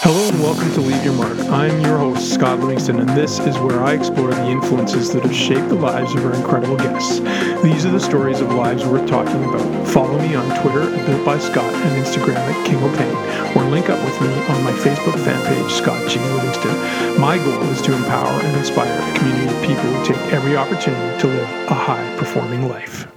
Hello and welcome to Leave Your Mark. I'm your host, Scott Livingston, and this is where I explore the influences that have shaped the lives of our incredible guests. These are the stories of lives worth talking about. Follow me on Twitter at Built by Scott and Instagram at King O'Pain, or link up with me on my Facebook fan page, Scott G. Livingston. My goal is to empower and inspire a community of people who take every opportunity to live a high performing life.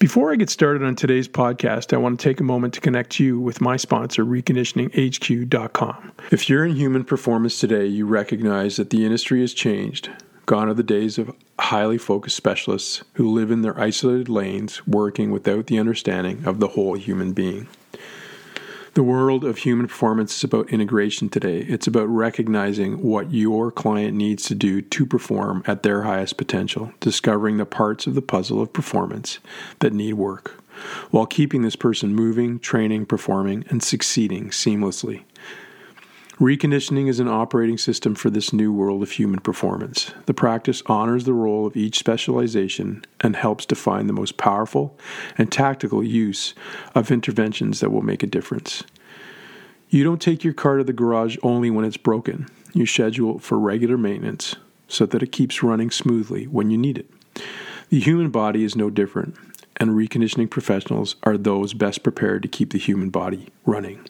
Before I get started on today's podcast, I want to take a moment to connect you with my sponsor, reconditioninghq.com. If you're in human performance today, you recognize that the industry has changed. Gone are the days of highly focused specialists who live in their isolated lanes, working without the understanding of the whole human being. The world of human performance is about integration today. It's about recognizing what your client needs to do to perform at their highest potential, discovering the parts of the puzzle of performance that need work, while keeping this person moving, training, performing, and succeeding seamlessly. Reconditioning is an operating system for this new world of human performance. The practice honors the role of each specialization and helps define the most powerful and tactical use of interventions that will make a difference. You don't take your car to the garage only when it's broken. You schedule it for regular maintenance so that it keeps running smoothly when you need it. The human body is no different, and reconditioning professionals are those best prepared to keep the human body running.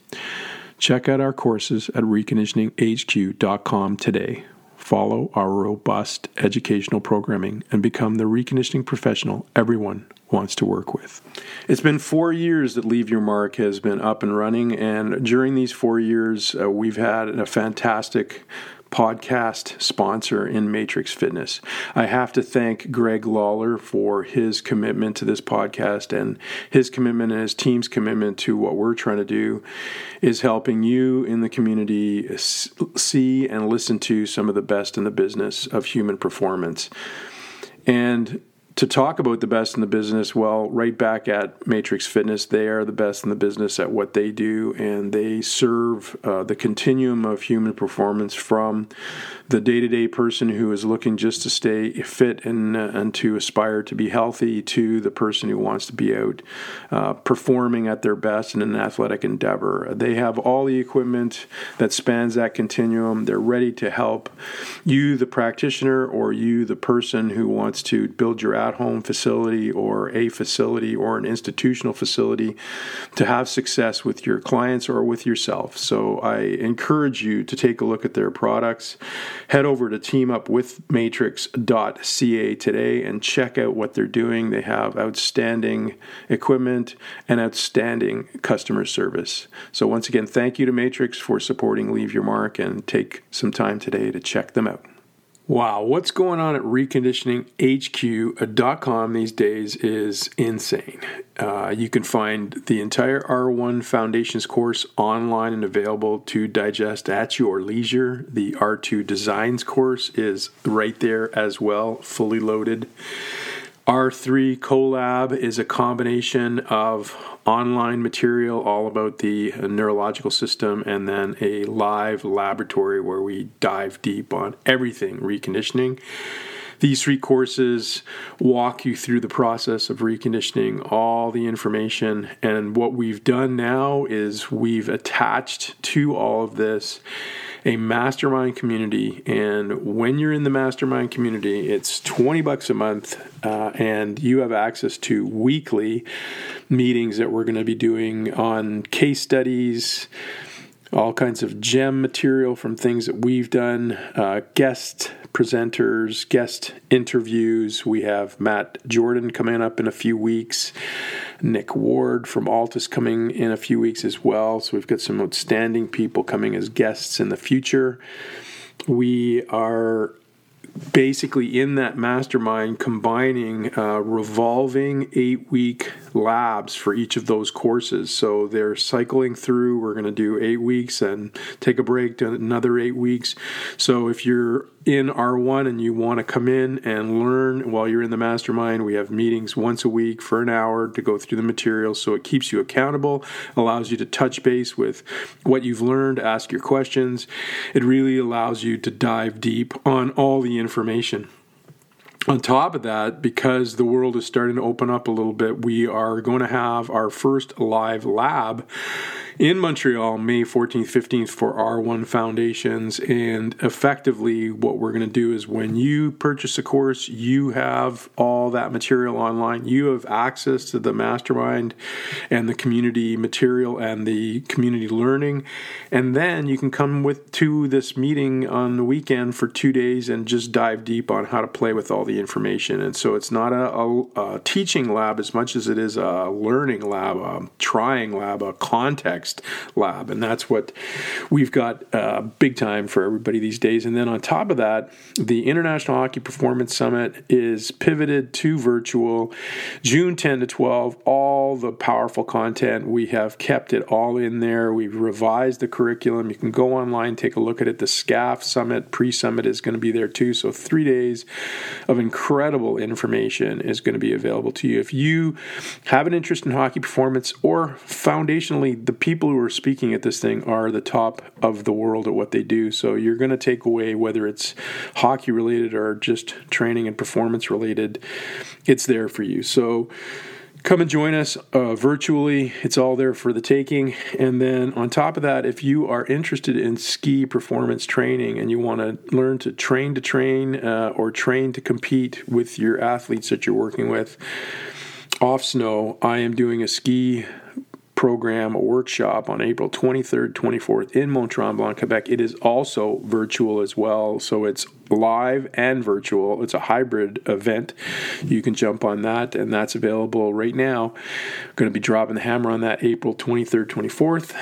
Check out our courses at reconditioninghq.com today. Follow our robust educational programming and become the reconditioning professional everyone wants to work with. It's been four years that Leave Your Mark has been up and running, and during these four years, uh, we've had a fantastic podcast sponsor in Matrix Fitness. I have to thank Greg Lawler for his commitment to this podcast and his commitment and his team's commitment to what we're trying to do is helping you in the community see and listen to some of the best in the business of human performance. And to talk about the best in the business, well, right back at Matrix Fitness, they are the best in the business at what they do, and they serve uh, the continuum of human performance from the day to day person who is looking just to stay fit and, uh, and to aspire to be healthy to the person who wants to be out uh, performing at their best in an athletic endeavor. They have all the equipment that spans that continuum. They're ready to help you, the practitioner, or you, the person who wants to build your at home facility or a facility or an institutional facility to have success with your clients or with yourself. So I encourage you to take a look at their products head over to teamupwithmatrix.ca today and check out what they're doing. They have outstanding equipment and outstanding customer service. So, once again, thank you to Matrix for supporting Leave Your Mark and take some time today to check them out. Wow, what's going on at reconditioninghq.com these days is insane. Uh, you can find the entire R1 Foundations course online and available to digest at your leisure. The R2 Designs course is right there as well, fully loaded. R3 Collab is a combination of online material all about the uh, neurological system and then a live laboratory where we dive deep on everything reconditioning. These three courses walk you through the process of reconditioning, all the information. And what we've done now is we've attached to all of this a mastermind community. And when you're in the mastermind community, it's 20 bucks a month, uh, and you have access to weekly meetings that we're going to be doing on case studies all kinds of gem material from things that we've done, uh, guest presenters, guest interviews. We have Matt Jordan coming up in a few weeks. Nick Ward from Altus coming in a few weeks as well. So we've got some outstanding people coming as guests in the future. We are basically in that mastermind combining uh, revolving eight week labs for each of those courses. So they're cycling through. We're going to do eight weeks and take a break to another eight weeks. So if you're in R1 and you want to come in and learn while you're in the mastermind, we have meetings once a week for an hour to go through the material. So it keeps you accountable, allows you to touch base with what you've learned, ask your questions. It really allows you to dive deep on all the information. On top of that, because the world is starting to open up a little bit, we are going to have our first live lab in Montreal, May 14th, 15th for R1 Foundations. And effectively, what we're going to do is when you purchase a course, you have all that material online. You have access to the mastermind and the community material and the community learning. And then you can come with to this meeting on the weekend for two days and just dive deep on how to play with all the information. And so it's not a, a, a teaching lab as much as it is a learning lab, a trying lab, a context lab. And that's what we've got uh, big time for everybody these days. And then on top of that, the International Hockey Performance Summit is pivoted to virtual June 10 to 12. All the powerful content, we have kept it all in there. We've revised the curriculum. You can go online, take a look at it. The SCAF Summit, pre summit is going to be there too. So, three days of incredible information is going to be available to you. If you have an interest in hockey performance or foundationally the people who are speaking at this thing are the top of the world at what they do. So you're going to take away whether it's hockey related or just training and performance related, it's there for you. So come and join us uh, virtually. It's all there for the taking. And then on top of that, if you are interested in ski performance training and you want to learn to train to train uh, or train to compete with your athletes that you're working with off snow, I am doing a ski program, a workshop on April 23rd, 24th in Mont Tremblant, Quebec. It is also virtual as well, so it's live and virtual. It's a hybrid event. You can jump on that, and that's available right now. Going to be dropping the hammer on that April 23rd, 24th.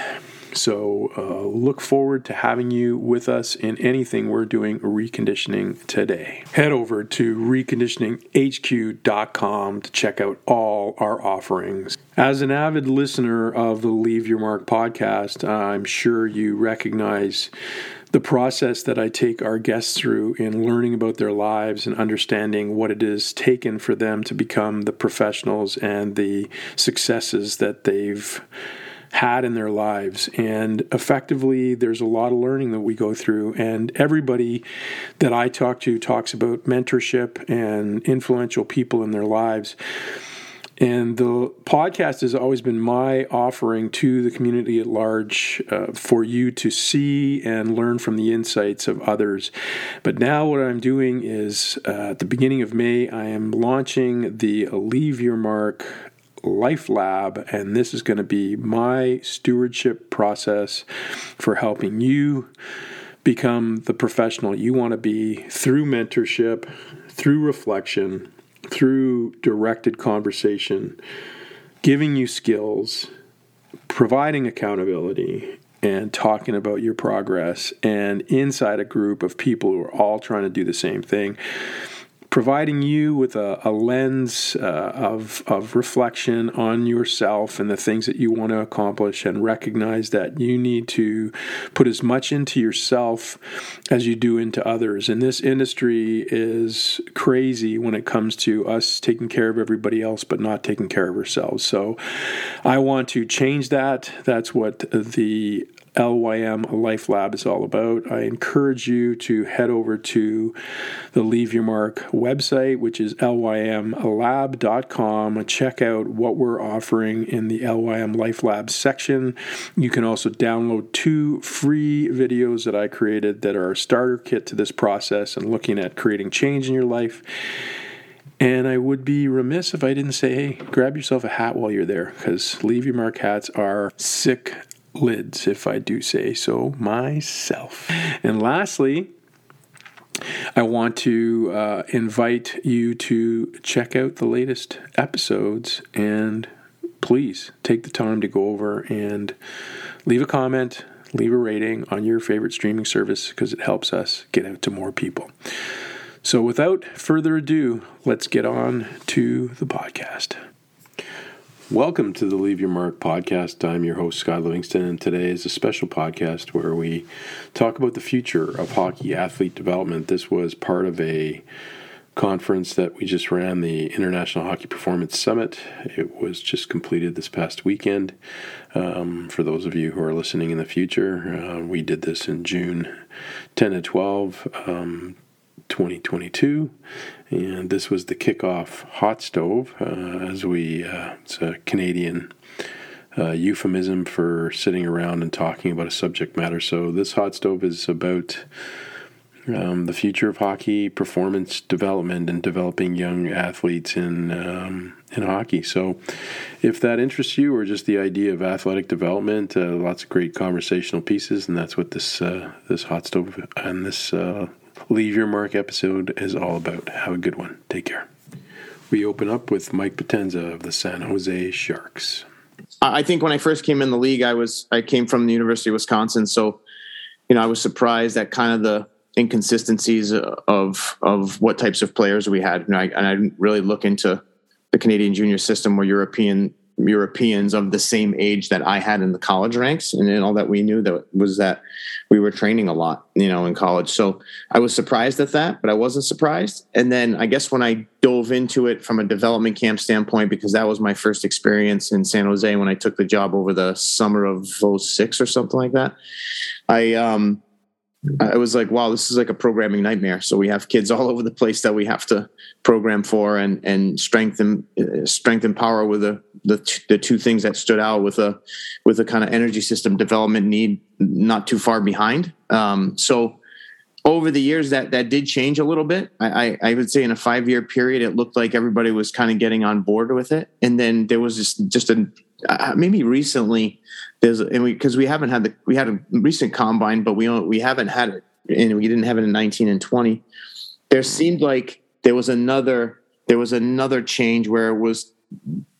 So uh, look forward to having you with us in anything we're doing reconditioning today. Head over to reconditioninghq.com to check out all our offerings. As an avid listener of the Leave Your Mark podcast, I'm sure you recognize the process that I take our guests through in learning about their lives and understanding what it is taken for them to become the professionals and the successes that they've had in their lives. And effectively, there's a lot of learning that we go through. And everybody that I talk to talks about mentorship and influential people in their lives. And the podcast has always been my offering to the community at large uh, for you to see and learn from the insights of others. But now, what I'm doing is uh, at the beginning of May, I am launching the Leave Your Mark Life Lab, and this is going to be my stewardship process for helping you become the professional you want to be through mentorship, through reflection, through directed conversation, giving you skills, providing accountability, and talking about your progress, and inside a group of people who are all trying to do the same thing providing you with a, a lens uh, of, of reflection on yourself and the things that you want to accomplish, and recognize that you need to put as much into yourself as you do into others. And this industry is crazy when it comes to us taking care of everybody else but not taking care of ourselves. So I want to change that. That's what the LYM Life Lab is all about. I encourage you to head over to the Leave Your Mark website, which is lymlab.com. Check out what we're offering in the LYM Life Lab section. You can also download two free videos that I created that are a starter kit to this process and looking at creating change in your life. And I would be remiss if I didn't say, hey, grab yourself a hat while you're there because Leave Your Mark hats are sick lids, if I do say so myself. And lastly, I want to uh, invite you to check out the latest episodes and please take the time to go over and leave a comment, leave a rating on your favorite streaming service because it helps us get out to more people. So, without further ado, let's get on to the podcast. Welcome to the Leave Your Mark podcast. I'm your host, Scott Livingston, and today is a special podcast where we talk about the future of hockey athlete development. This was part of a conference that we just ran, the International Hockey Performance Summit. It was just completed this past weekend. Um, for those of you who are listening in the future, uh, we did this in June 10 to 12. Um, 2022. And this was the kickoff hot stove, uh, as we, uh, it's a Canadian uh, euphemism for sitting around and talking about a subject matter. So this hot stove is about um, the future of hockey, performance development, and developing young athletes in um, in hockey. So, if that interests you, or just the idea of athletic development, uh, lots of great conversational pieces, and that's what this uh, this hot stove and this uh, leave your mark episode is all about. Have a good one. Take care. We open up with Mike Potenza of the San Jose Sharks. I think when I first came in the league, I was I came from the University of Wisconsin, so you know I was surprised at kind of the inconsistencies of of what types of players we had, and I, and I didn't really look into the Canadian junior system or European Europeans of the same age that I had in the college ranks, and then all that we knew that was that we were training a lot, you know, in college. So I was surprised at that, but I wasn't surprised. And then I guess when I dove into it from a development camp standpoint, because that was my first experience in San Jose when I took the job over the summer of 06 or something like that, I um I was like, wow, this is like a programming nightmare. So we have kids all over the place that we have to program for and and strengthen uh, strengthen power with the the, the two things that stood out with a with a kind of energy system development need not too far behind. Um, so over the years that that did change a little bit. I, I, I would say in a five year period, it looked like everybody was kind of getting on board with it, and then there was just just a uh, maybe recently there's and we because we haven't had the we had a recent combine, but we we haven't had it, and we didn't have it in 19 and 20. There seemed like there was another there was another change where it was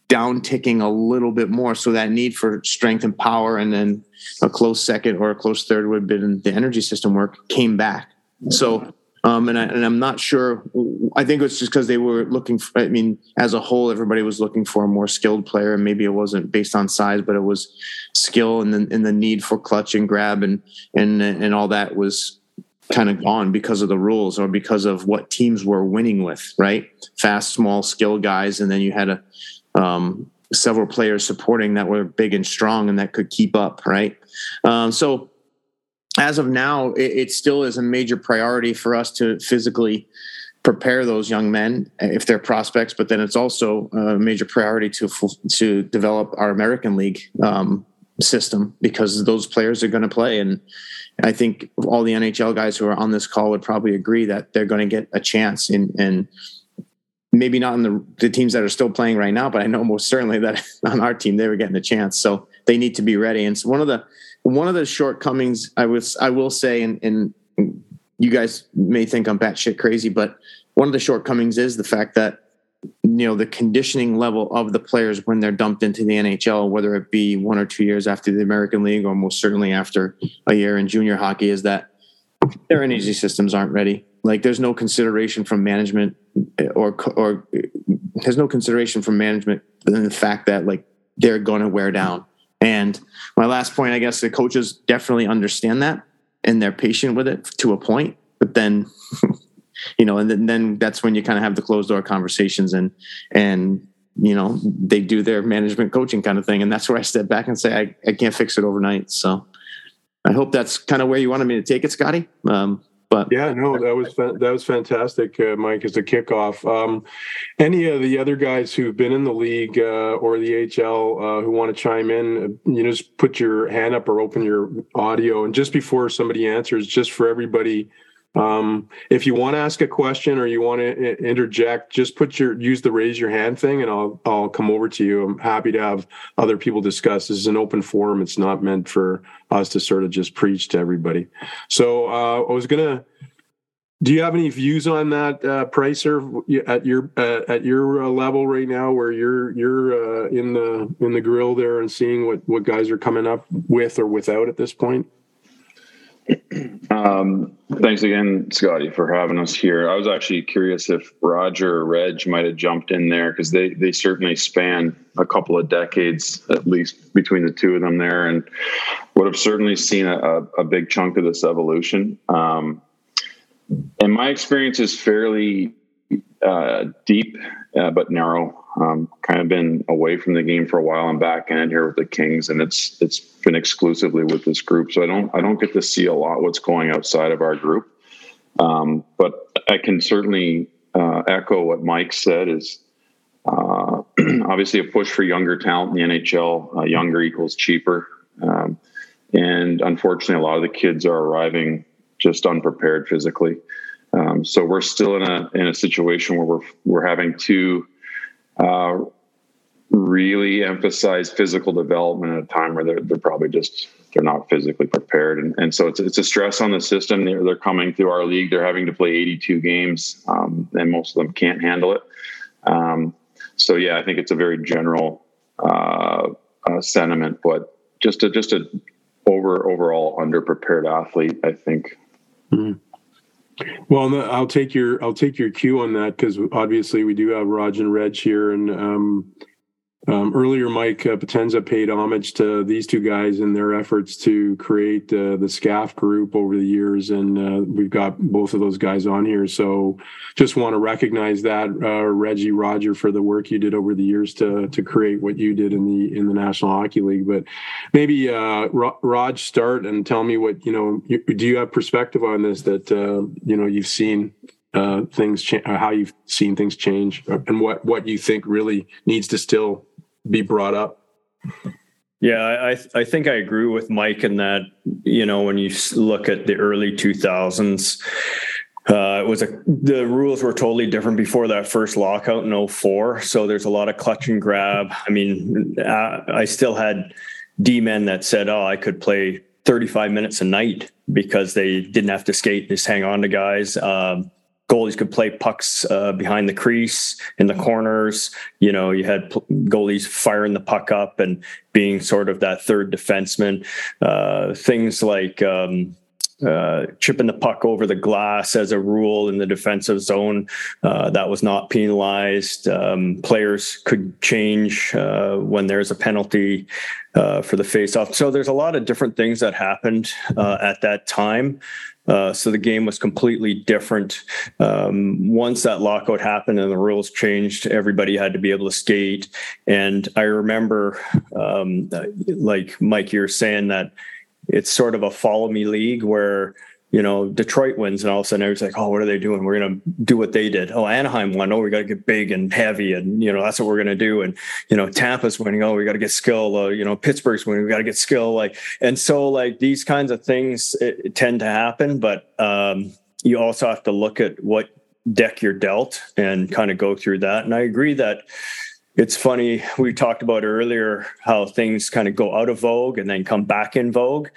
down ticking a little bit more. So that need for strength and power, and then a close second or a close third would have been the energy system work came back. So um, and, I, and I'm not sure. I think it's just because they were looking. For, I mean, as a whole, everybody was looking for a more skilled player, and maybe it wasn't based on size, but it was skill and the, and the need for clutch and grab and and and all that was kind of gone because of the rules or because of what teams were winning with. Right, fast, small, skill guys, and then you had a um, several players supporting that were big and strong and that could keep up. Right, um, so as of now, it, it, still is a major priority for us to physically prepare those young men if they're prospects. But then it's also a major priority to to develop our American League um, system because those players are going to play. And I think all the NHL guys who are on this call would probably agree that they're going to get a chance in and maybe not in the, the teams that are still playing right now, but I know most certainly that on our team they were getting a chance. So they need to be ready. And so one of the one of the shortcomings I was I will say, and, and you guys may think I'm batshit crazy, but one of the shortcomings is the fact that you know the conditioning level of the players when they're dumped into the NHL, whether it be one or two years after the American League or most certainly after a year in junior hockey, is that their energy systems aren't ready. Like there's no consideration from management eh, or or eh, there's no consideration from management in the fact that like they're going to wear down and my last point, I guess the coaches definitely understand that and they're patient with it to a point. But then, you know, and then, then that's when you kind of have the closed door conversations and, and, you know, they do their management coaching kind of thing. And that's where I step back and say, I, I can't fix it overnight. So I hope that's kind of where you wanted me to take it, Scotty. Um, but yeah, no, that was that was fantastic, uh, Mike, as a kickoff. Um, any of the other guys who've been in the league uh, or the HL uh, who want to chime in, you know, just put your hand up or open your audio. And just before somebody answers, just for everybody um, if you want to ask a question or you want to interject, just put your use the raise your hand thing, and I'll I'll come over to you. I'm happy to have other people discuss. This is an open forum. It's not meant for us to sort of just preach to everybody. So uh, I was gonna. Do you have any views on that, uh, Pricer, at your uh, at your uh, level right now, where you're you're uh, in the in the grill there and seeing what what guys are coming up with or without at this point? Um, thanks again, Scotty, for having us here. I was actually curious if Roger or Reg might have jumped in there because they they certainly span a couple of decades at least between the two of them there, and would have certainly seen a, a big chunk of this evolution. Um, and my experience is fairly uh, deep uh, but narrow. Um, kind of been away from the game for a while. I'm back in here with the Kings, and it's it's been exclusively with this group. So I don't I don't get to see a lot what's going outside of our group. Um, but I can certainly uh, echo what Mike said is uh, obviously a push for younger talent in the NHL. Uh, younger equals cheaper. Um, and unfortunately, a lot of the kids are arriving just unprepared physically. Um, so we're still in a in a situation where we're we're having to uh, really emphasize physical development at a time where they're they're probably just they're not physically prepared, and, and so it's it's a stress on the system. They're they're coming through our league. They're having to play 82 games, um, and most of them can't handle it. Um, so yeah, I think it's a very general uh, uh, sentiment, but just a just a over overall underprepared athlete. I think. Mm. Well, I'll take your I'll take your cue on that because obviously we do have Raj and Reg here, and um, um, earlier, Mike uh, Potenza paid homage to these two guys in their efforts to create uh, the SCAF group over the years, and uh, we've got both of those guys on here. So, just want to recognize that, uh, Reggie Roger, for the work you did over the years to to create what you did in the in the National Hockey League. But maybe uh, Raj, start and tell me what you know. You, do you have perspective on this that uh, you know you've seen uh, things cha- how you've seen things change and what what you think really needs to still be brought up. Yeah, I I think I agree with Mike in that you know when you look at the early 2000s, uh, it was a the rules were totally different before that first lockout in 04. So there's a lot of clutch and grab. I mean, uh, I still had D men that said, "Oh, I could play 35 minutes a night because they didn't have to skate, just hang on to guys." Um, goalies could play pucks uh, behind the crease in the corners. You know, you had goalies firing the puck up and being sort of that third defenseman. Uh, things like um, uh, chipping the puck over the glass as a rule in the defensive zone uh, that was not penalized. Um, players could change uh, when there's a penalty uh, for the face-off. So there's a lot of different things that happened at that time. Uh, so the game was completely different. Um, once that lockout happened and the rules changed, everybody had to be able to skate. And I remember, um, like Mike, you're saying that it's sort of a follow me league where you know, Detroit wins, and all of a sudden everyone's like, "Oh, what are they doing? We're going to do what they did." Oh, Anaheim won. Oh, we got to get big and heavy, and you know that's what we're going to do. And you know, Tampa's winning. Oh, we got to get skill. Uh, you know, Pittsburgh's winning. We got to get skill. Like, and so like these kinds of things tend to happen, but um, you also have to look at what deck you're dealt and kind of go through that. And I agree that it's funny we talked about earlier how things kind of go out of vogue and then come back in vogue.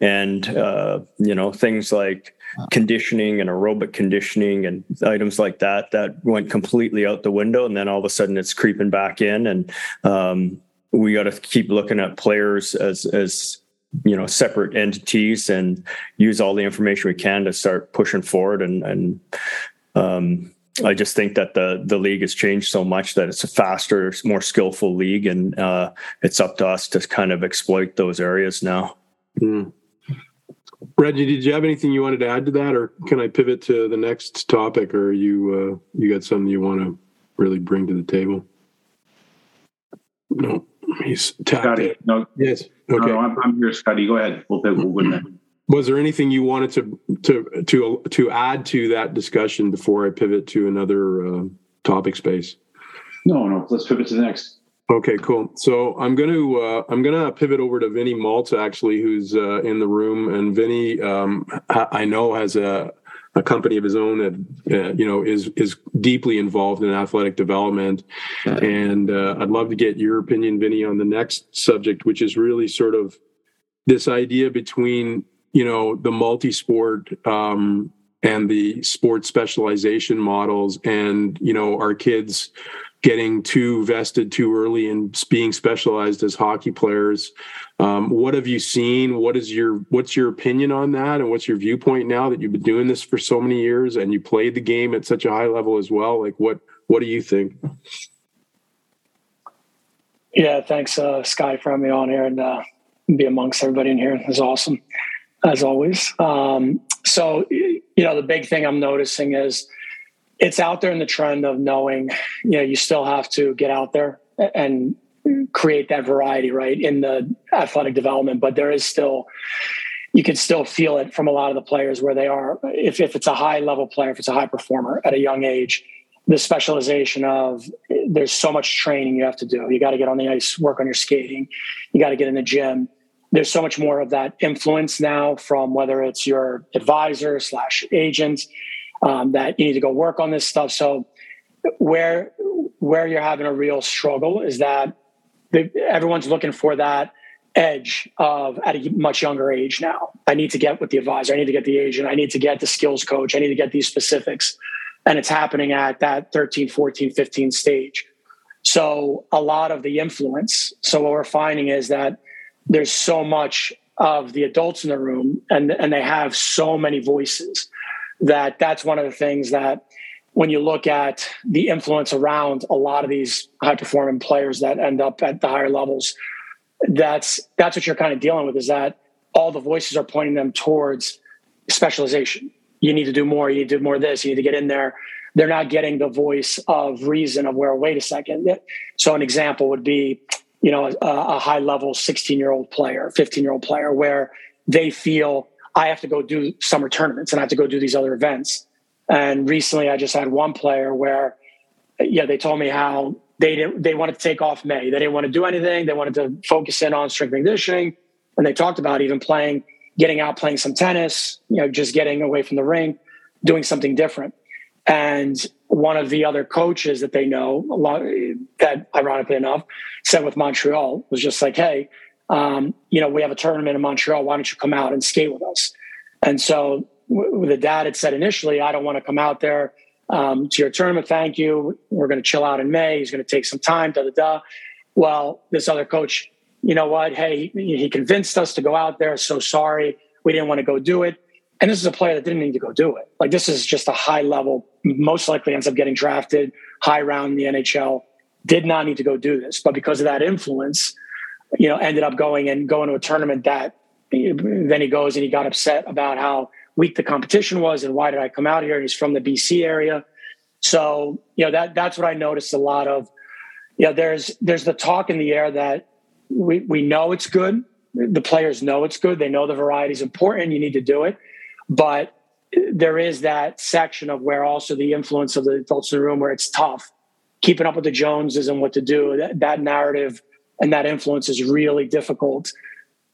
And uh, you know things like conditioning and aerobic conditioning and items like that that went completely out the window and then all of a sudden it's creeping back in. And um, we got to keep looking at players as as you know separate entities and use all the information we can to start pushing forward and and um, I just think that the the league has changed so much that it's a faster, more skillful league, and uh, it's up to us to kind of exploit those areas now. Mm. Reggie, did you have anything you wanted to add to that, or can I pivot to the next topic, or you uh, you got something you want to really bring to the table? No, he's tapped Scotty, no, yes, okay. No, no, I'm, I'm here, Scotty. Go ahead. We'll, we'll win was there anything you wanted to to to to add to that discussion before I pivot to another uh, topic space? No, no. Let's pivot to the next. Okay, cool. So I'm going to uh, I'm going to pivot over to Vinny Malta actually, who's uh, in the room, and Vinny um, I know has a a company of his own that uh, you know is is deeply involved in athletic development, and uh, I'd love to get your opinion, Vinny, on the next subject, which is really sort of this idea between you know the multi-sport um, and the sport specialization models and you know our kids getting too vested too early and being specialized as hockey players. Um, what have you seen? What is your what's your opinion on that? And what's your viewpoint now that you've been doing this for so many years and you played the game at such a high level as well? Like what what do you think? Yeah thanks uh, sky for having me on here and uh, be amongst everybody in here. Awesome as always. Um, so, you know, the big thing I'm noticing is it's out there in the trend of knowing, you know, you still have to get out there and create that variety, right, in the athletic development. But there is still, you can still feel it from a lot of the players where they are. If, if it's a high level player, if it's a high performer at a young age, the specialization of there's so much training you have to do. You got to get on the ice, work on your skating. You got to get in the gym. There's so much more of that influence now from whether it's your advisor slash agent um, that you need to go work on this stuff. So where where you're having a real struggle is that the, everyone's looking for that edge of at a much younger age now. I need to get with the advisor. I need to get the agent. I need to get the skills coach. I need to get these specifics. And it's happening at that 13, 14, 15 stage. So a lot of the influence. So what we're finding is that there's so much of the adults in the room and, and they have so many voices that that's one of the things that when you look at the influence around a lot of these high performing players that end up at the higher levels, that's that's what you're kind of dealing with is that all the voices are pointing them towards specialization. You need to do more. You need to do more of this. You need to get in there. They're not getting the voice of reason of where. Wait a second. So an example would be, you know, a, a high level 16 year old player, 15 year old player, where they feel I have to go do summer tournaments and I have to go do these other events. And recently, I just had one player where, yeah, they told me how they didn't they wanted to take off May. They didn't want to do anything. They wanted to focus in on strength and conditioning. And they talked about even playing, getting out, playing some tennis, you know, just getting away from the ring, doing something different. And one of the other coaches that they know, that ironically enough, said with Montreal was just like, hey, um, you know, we have a tournament in Montreal. Why don't you come out and skate with us? And so w- the dad had said initially, I don't want to come out there um, to your tournament. Thank you. We're going to chill out in May. He's going to take some time. Da da da. Well, this other coach, you know what? Hey, he convinced us to go out there. So sorry, we didn't want to go do it. And this is a player that didn't need to go do it. Like this is just a high level. Most likely ends up getting drafted high round in the NHL. Did not need to go do this, but because of that influence, you know, ended up going and going to a tournament that then he goes and he got upset about how weak the competition was and why did I come out here? And he's from the BC area. So, you know, that that's what I noticed a lot of. You know, there's there's the talk in the air that we we know it's good. The players know it's good. They know the variety is important. You need to do it. But there is that section of where also the influence of the adults in the room where it's tough. Keeping up with the Joneses and what to do. That, that narrative and that influence is really difficult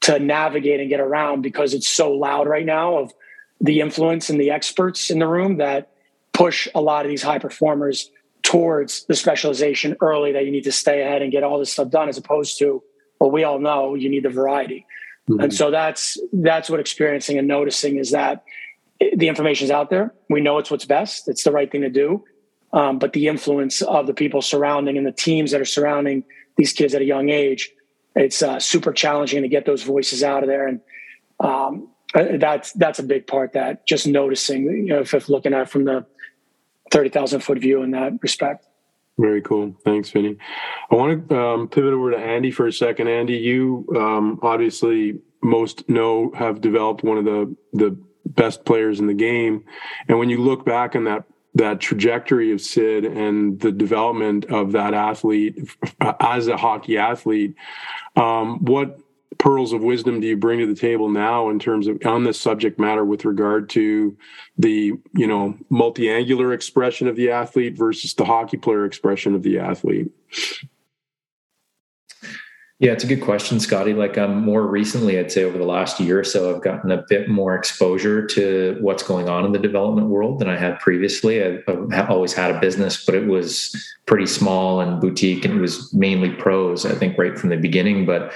to navigate and get around because it's so loud right now of the influence and the experts in the room that push a lot of these high performers towards the specialization early that you need to stay ahead and get all this stuff done as opposed to well we all know you need the variety mm-hmm. and so that's that's what experiencing and noticing is that the information is out there we know it's what's best it's the right thing to do um, but the influence of the people surrounding and the teams that are surrounding these kids at a young age it's uh, super challenging to get those voices out of there and um, uh, that's that's a big part that just noticing you know if, if looking at from the 30,000 foot view in that respect. Very cool. Thanks, Vinny. I want to um, pivot over to Andy for a second. Andy, you um, obviously most know have developed one of the the best players in the game, and when you look back on that that trajectory of Sid and the development of that athlete uh, as a hockey athlete, um, what pearls of wisdom do you bring to the table now in terms of on this subject matter with regard to the you know multi-angular expression of the athlete versus the hockey player expression of the athlete yeah, it's a good question, Scotty. Like um, more recently, I'd say over the last year or so, I've gotten a bit more exposure to what's going on in the development world than I had previously. I, have always had a business, but it was pretty small and boutique, and it was mainly pros. I think right from the beginning. But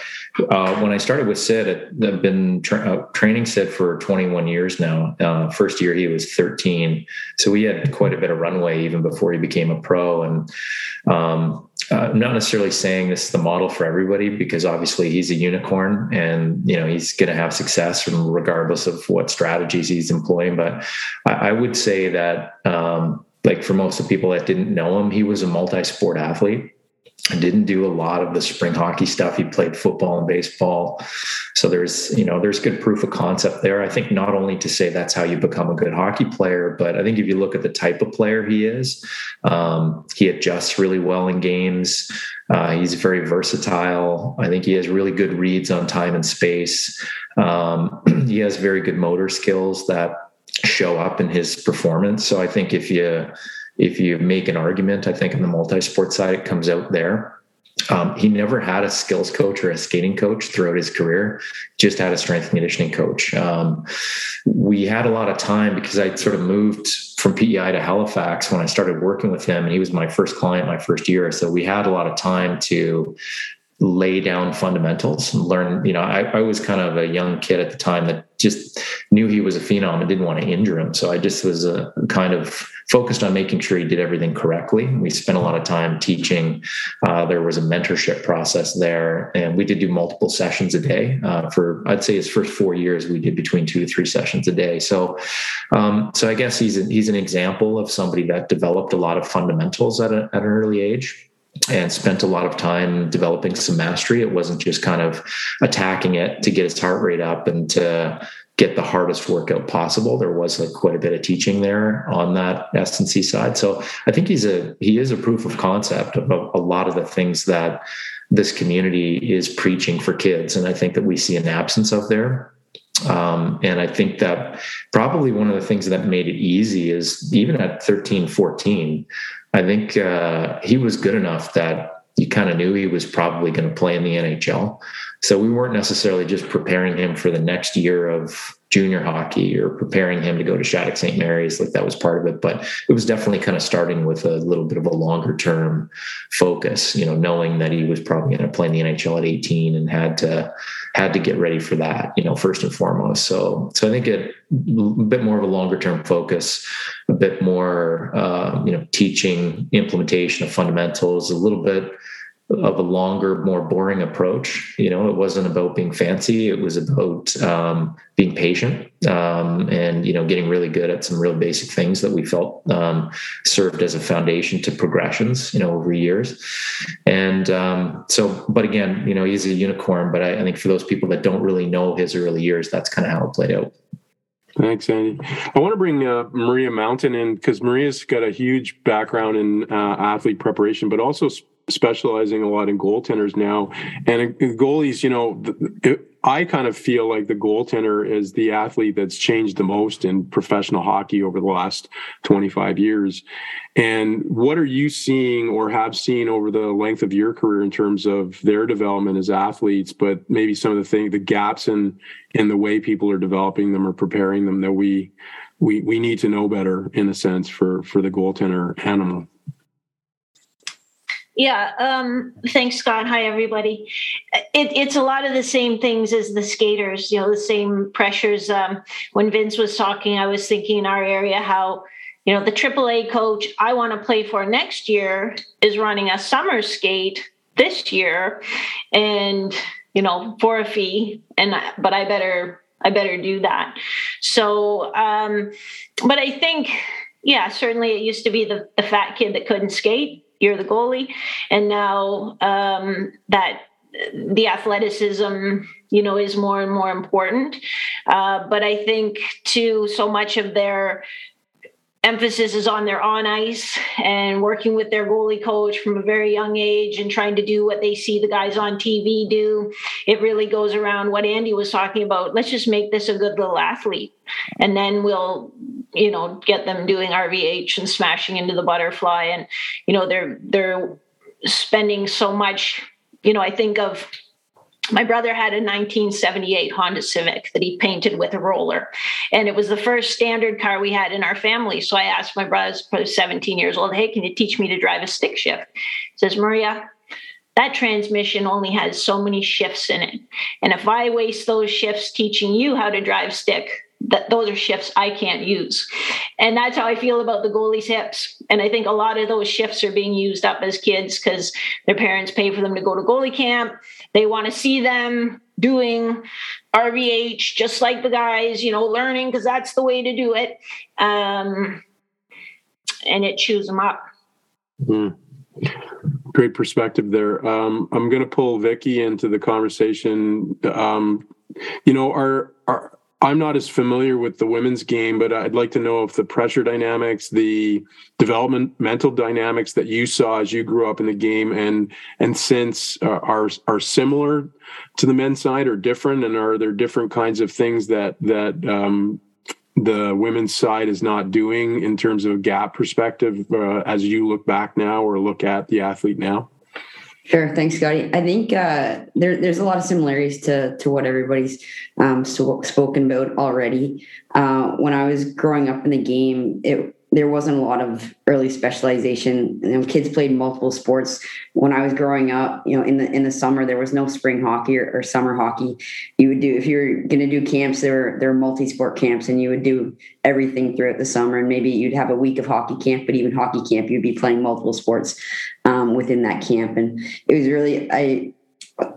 uh, when I started with Sid, I've been tra- uh, training Sid for 21 years now. Uh, first year he was 13, so we had quite a bit of runway even before he became a pro, and um, uh, I'm not necessarily saying this is the model for everybody because obviously he's a unicorn and you know he's going to have success regardless of what strategies he's employing. But I, I would say that um, like for most of the people that didn't know him, he was a multi-sport athlete. Didn't do a lot of the spring hockey stuff. He played football and baseball. So there's, you know, there's good proof of concept there. I think not only to say that's how you become a good hockey player, but I think if you look at the type of player he is, um, he adjusts really well in games. Uh, he's very versatile. I think he has really good reads on time and space. Um, he has very good motor skills that show up in his performance. So I think if you if you make an argument, I think on the multi-sport side, it comes out there. Um, he never had a skills coach or a skating coach throughout his career, just had a strength and conditioning coach. Um, we had a lot of time because I sort of moved from PEI to Halifax when I started working with him, and he was my first client my first year. So we had a lot of time to lay down fundamentals and learn. You know, I, I, was kind of a young kid at the time that just knew he was a phenom and didn't want to injure him. So I just was a uh, kind of focused on making sure he did everything correctly. We spent a lot of time teaching. Uh, there was a mentorship process there, and we did do multiple sessions a day. Uh, for I'd say his first four years, we did between two to three sessions a day. So, um, so I guess he's a, he's an example of somebody that developed a lot of fundamentals at, a, at an early age and spent a lot of time developing some mastery. It wasn't just kind of attacking it to get his heart rate up and to get the hardest workout possible. There was like quite a bit of teaching there on that S&C side. So I think he's a he is a proof of concept of a, a lot of the things that this community is preaching for kids, and I think that we see an absence of there. Um, and I think that probably one of the things that made it easy is even at 13, 14, I think uh, he was good enough that you kind of knew he was probably going to play in the NHL. So we weren't necessarily just preparing him for the next year of junior hockey or preparing him to go to Shattuck St. Mary's, like that was part of it. But it was definitely kind of starting with a little bit of a longer term focus, you know, knowing that he was probably going to play in the NHL at 18 and had to had to get ready for that, you know, first and foremost. So so I think it a bit more of a longer term focus, a bit more uh, you know, teaching implementation of fundamentals, a little bit of a longer, more boring approach. You know, it wasn't about being fancy. It was about um, being patient um, and you know getting really good at some real basic things that we felt um, served as a foundation to progressions. You know, over years. And um, so, but again, you know, he's a unicorn. But I, I think for those people that don't really know his early years, that's kind of how it played out. Thanks, Andy. I want to bring uh, Maria Mountain in because Maria's got a huge background in uh, athlete preparation, but also specializing a lot in goaltenders now. And goalies, you know, I kind of feel like the goaltender is the athlete that's changed the most in professional hockey over the last 25 years. And what are you seeing or have seen over the length of your career in terms of their development as athletes, but maybe some of the things, the gaps in in the way people are developing them or preparing them that we we we need to know better in a sense for for the goaltender animal. Yeah. Um, thanks, Scott. Hi, everybody. It, it's a lot of the same things as the skaters, you know, the same pressures. Um, when Vince was talking, I was thinking in our area how, you know, the AAA coach I want to play for next year is running a summer skate this year and, you know, for a fee. And, but I better, I better do that. So, um, but I think, yeah, certainly it used to be the, the fat kid that couldn't skate you're the goalie. And now um, that the athleticism you know is more and more important. Uh, but i think too so much of their emphasis is on their on ice and working with their goalie coach from a very young age and trying to do what they see the guys on TV do. It really goes around what Andy was talking about. Let's just make this a good little athlete. And then we'll, you know, get them doing RVH and smashing into the butterfly. And, you know, they're they're spending so much, you know, I think of my brother had a 1978 Honda Civic that he painted with a roller. And it was the first standard car we had in our family. So I asked my brother, was 17 years old, hey, can you teach me to drive a stick shift? He says, Maria, that transmission only has so many shifts in it. And if I waste those shifts teaching you how to drive stick, that those are shifts I can't use. And that's how I feel about the goalie's hips. And I think a lot of those shifts are being used up as kids because their parents pay for them to go to goalie camp. They want to see them doing RVH just like the guys, you know, learning because that's the way to do it. Um, and it chews them up. Mm. great perspective there. Um, I'm going to pull Vicky into the conversation. Um, you know, our, our I'm not as familiar with the women's game, but I'd like to know if the pressure dynamics, the developmental dynamics that you saw as you grew up in the game, and and since uh, are are similar to the men's side, or different, and are there different kinds of things that that um, the women's side is not doing in terms of gap perspective uh, as you look back now or look at the athlete now? Sure. Thanks, Scotty. I think uh, there, there's a lot of similarities to, to what everybody's um, so, spoken about already. Uh, when I was growing up in the game, it there wasn't a lot of early specialization. You know, kids played multiple sports. When I was growing up, you know, in the in the summer there was no spring hockey or, or summer hockey. You would do if you were going to do camps, there were there were multi sport camps, and you would do everything throughout the summer. And maybe you'd have a week of hockey camp, but even hockey camp, you'd be playing multiple sports um, within that camp. And it was really I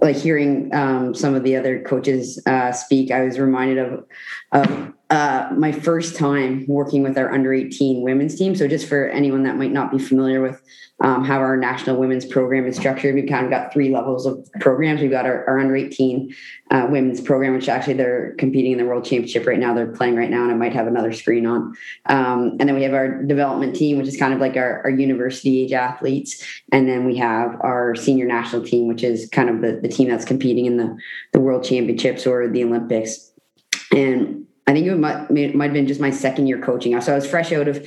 like hearing um, some of the other coaches uh, speak. I was reminded of of uh, my first time working with our under 18 women's team. So, just for anyone that might not be familiar with um, how our national women's program is structured, we've kind of got three levels of programs. We've got our, our under 18 uh, women's program, which actually they're competing in the world championship right now. They're playing right now, and I might have another screen on. Um, and then we have our development team, which is kind of like our, our university age athletes. And then we have our senior national team, which is kind of the, the team that's competing in the, the world championships or the Olympics. And I think it might, might have been just my second year coaching. So I was fresh out of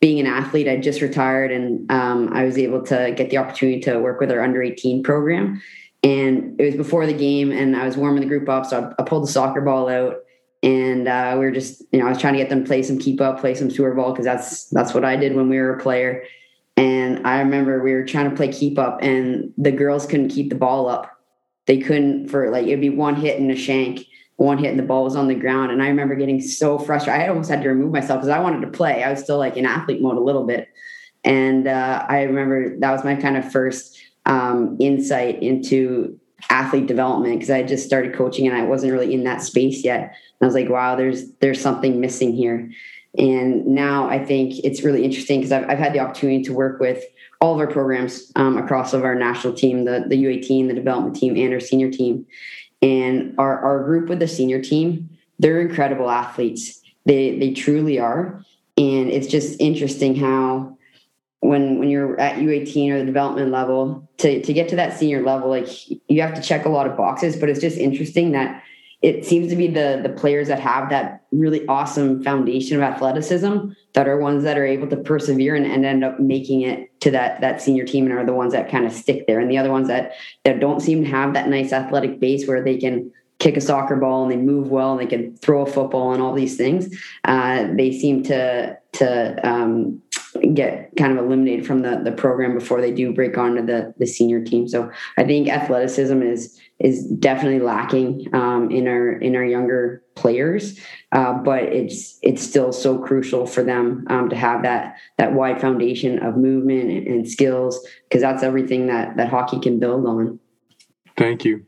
being an athlete. I just retired and um, I was able to get the opportunity to work with our under 18 program. And it was before the game and I was warming the group up. So I, I pulled the soccer ball out and uh, we were just, you know, I was trying to get them to play some keep up, play some sewer ball because that's that's what I did when we were a player. And I remember we were trying to play keep up and the girls couldn't keep the ball up. They couldn't for like it'd be one hit and a shank one hit and the ball was on the ground. And I remember getting so frustrated. I almost had to remove myself because I wanted to play. I was still like in athlete mode a little bit. And uh, I remember that was my kind of first um, insight into athlete development because I just started coaching and I wasn't really in that space yet. And I was like, wow, there's there's something missing here. And now I think it's really interesting because I've, I've had the opportunity to work with all of our programs um, across of our national team, the, the U18, the development team, and our senior team. And our, our group with the senior team, they're incredible athletes. They they truly are. And it's just interesting how when when you're at U18 or the development level to to get to that senior level, like you have to check a lot of boxes, but it's just interesting that it seems to be the the players that have that really awesome foundation of athleticism that are ones that are able to persevere and, and end up making it to that that senior team and are the ones that kind of stick there. And the other ones that that don't seem to have that nice athletic base where they can kick a soccer ball and they move well and they can throw a football and all these things uh, they seem to to um, get kind of eliminated from the the program before they do break onto the the senior team. So i think athleticism is is definitely lacking um, in our in our younger players, uh, but it's it's still so crucial for them um, to have that that wide foundation of movement and, and skills because that's everything that that hockey can build on. Thank you.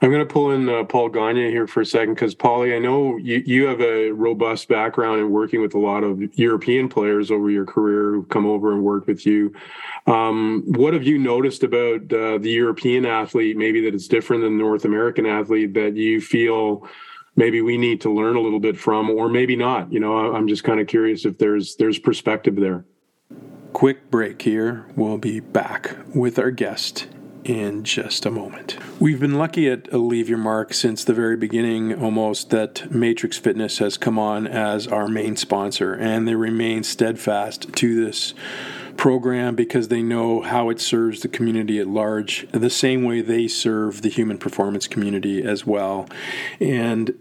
I'm going to pull in uh, Paul Gagne here for a second because, Paulie, I know you, you have a robust background in working with a lot of European players over your career who've come over and worked with you. Um, what have you noticed about uh, the European athlete, maybe that it's different than the North American athlete, that you feel maybe we need to learn a little bit from, or maybe not? You know, I'm just kind of curious if there's there's perspective there. Quick break here. We'll be back with our guest in just a moment. We've been lucky at Leave Your Mark since the very beginning almost that Matrix Fitness has come on as our main sponsor, and they remain steadfast to this program because they know how it serves the community at large, the same way they serve the human performance community as well. And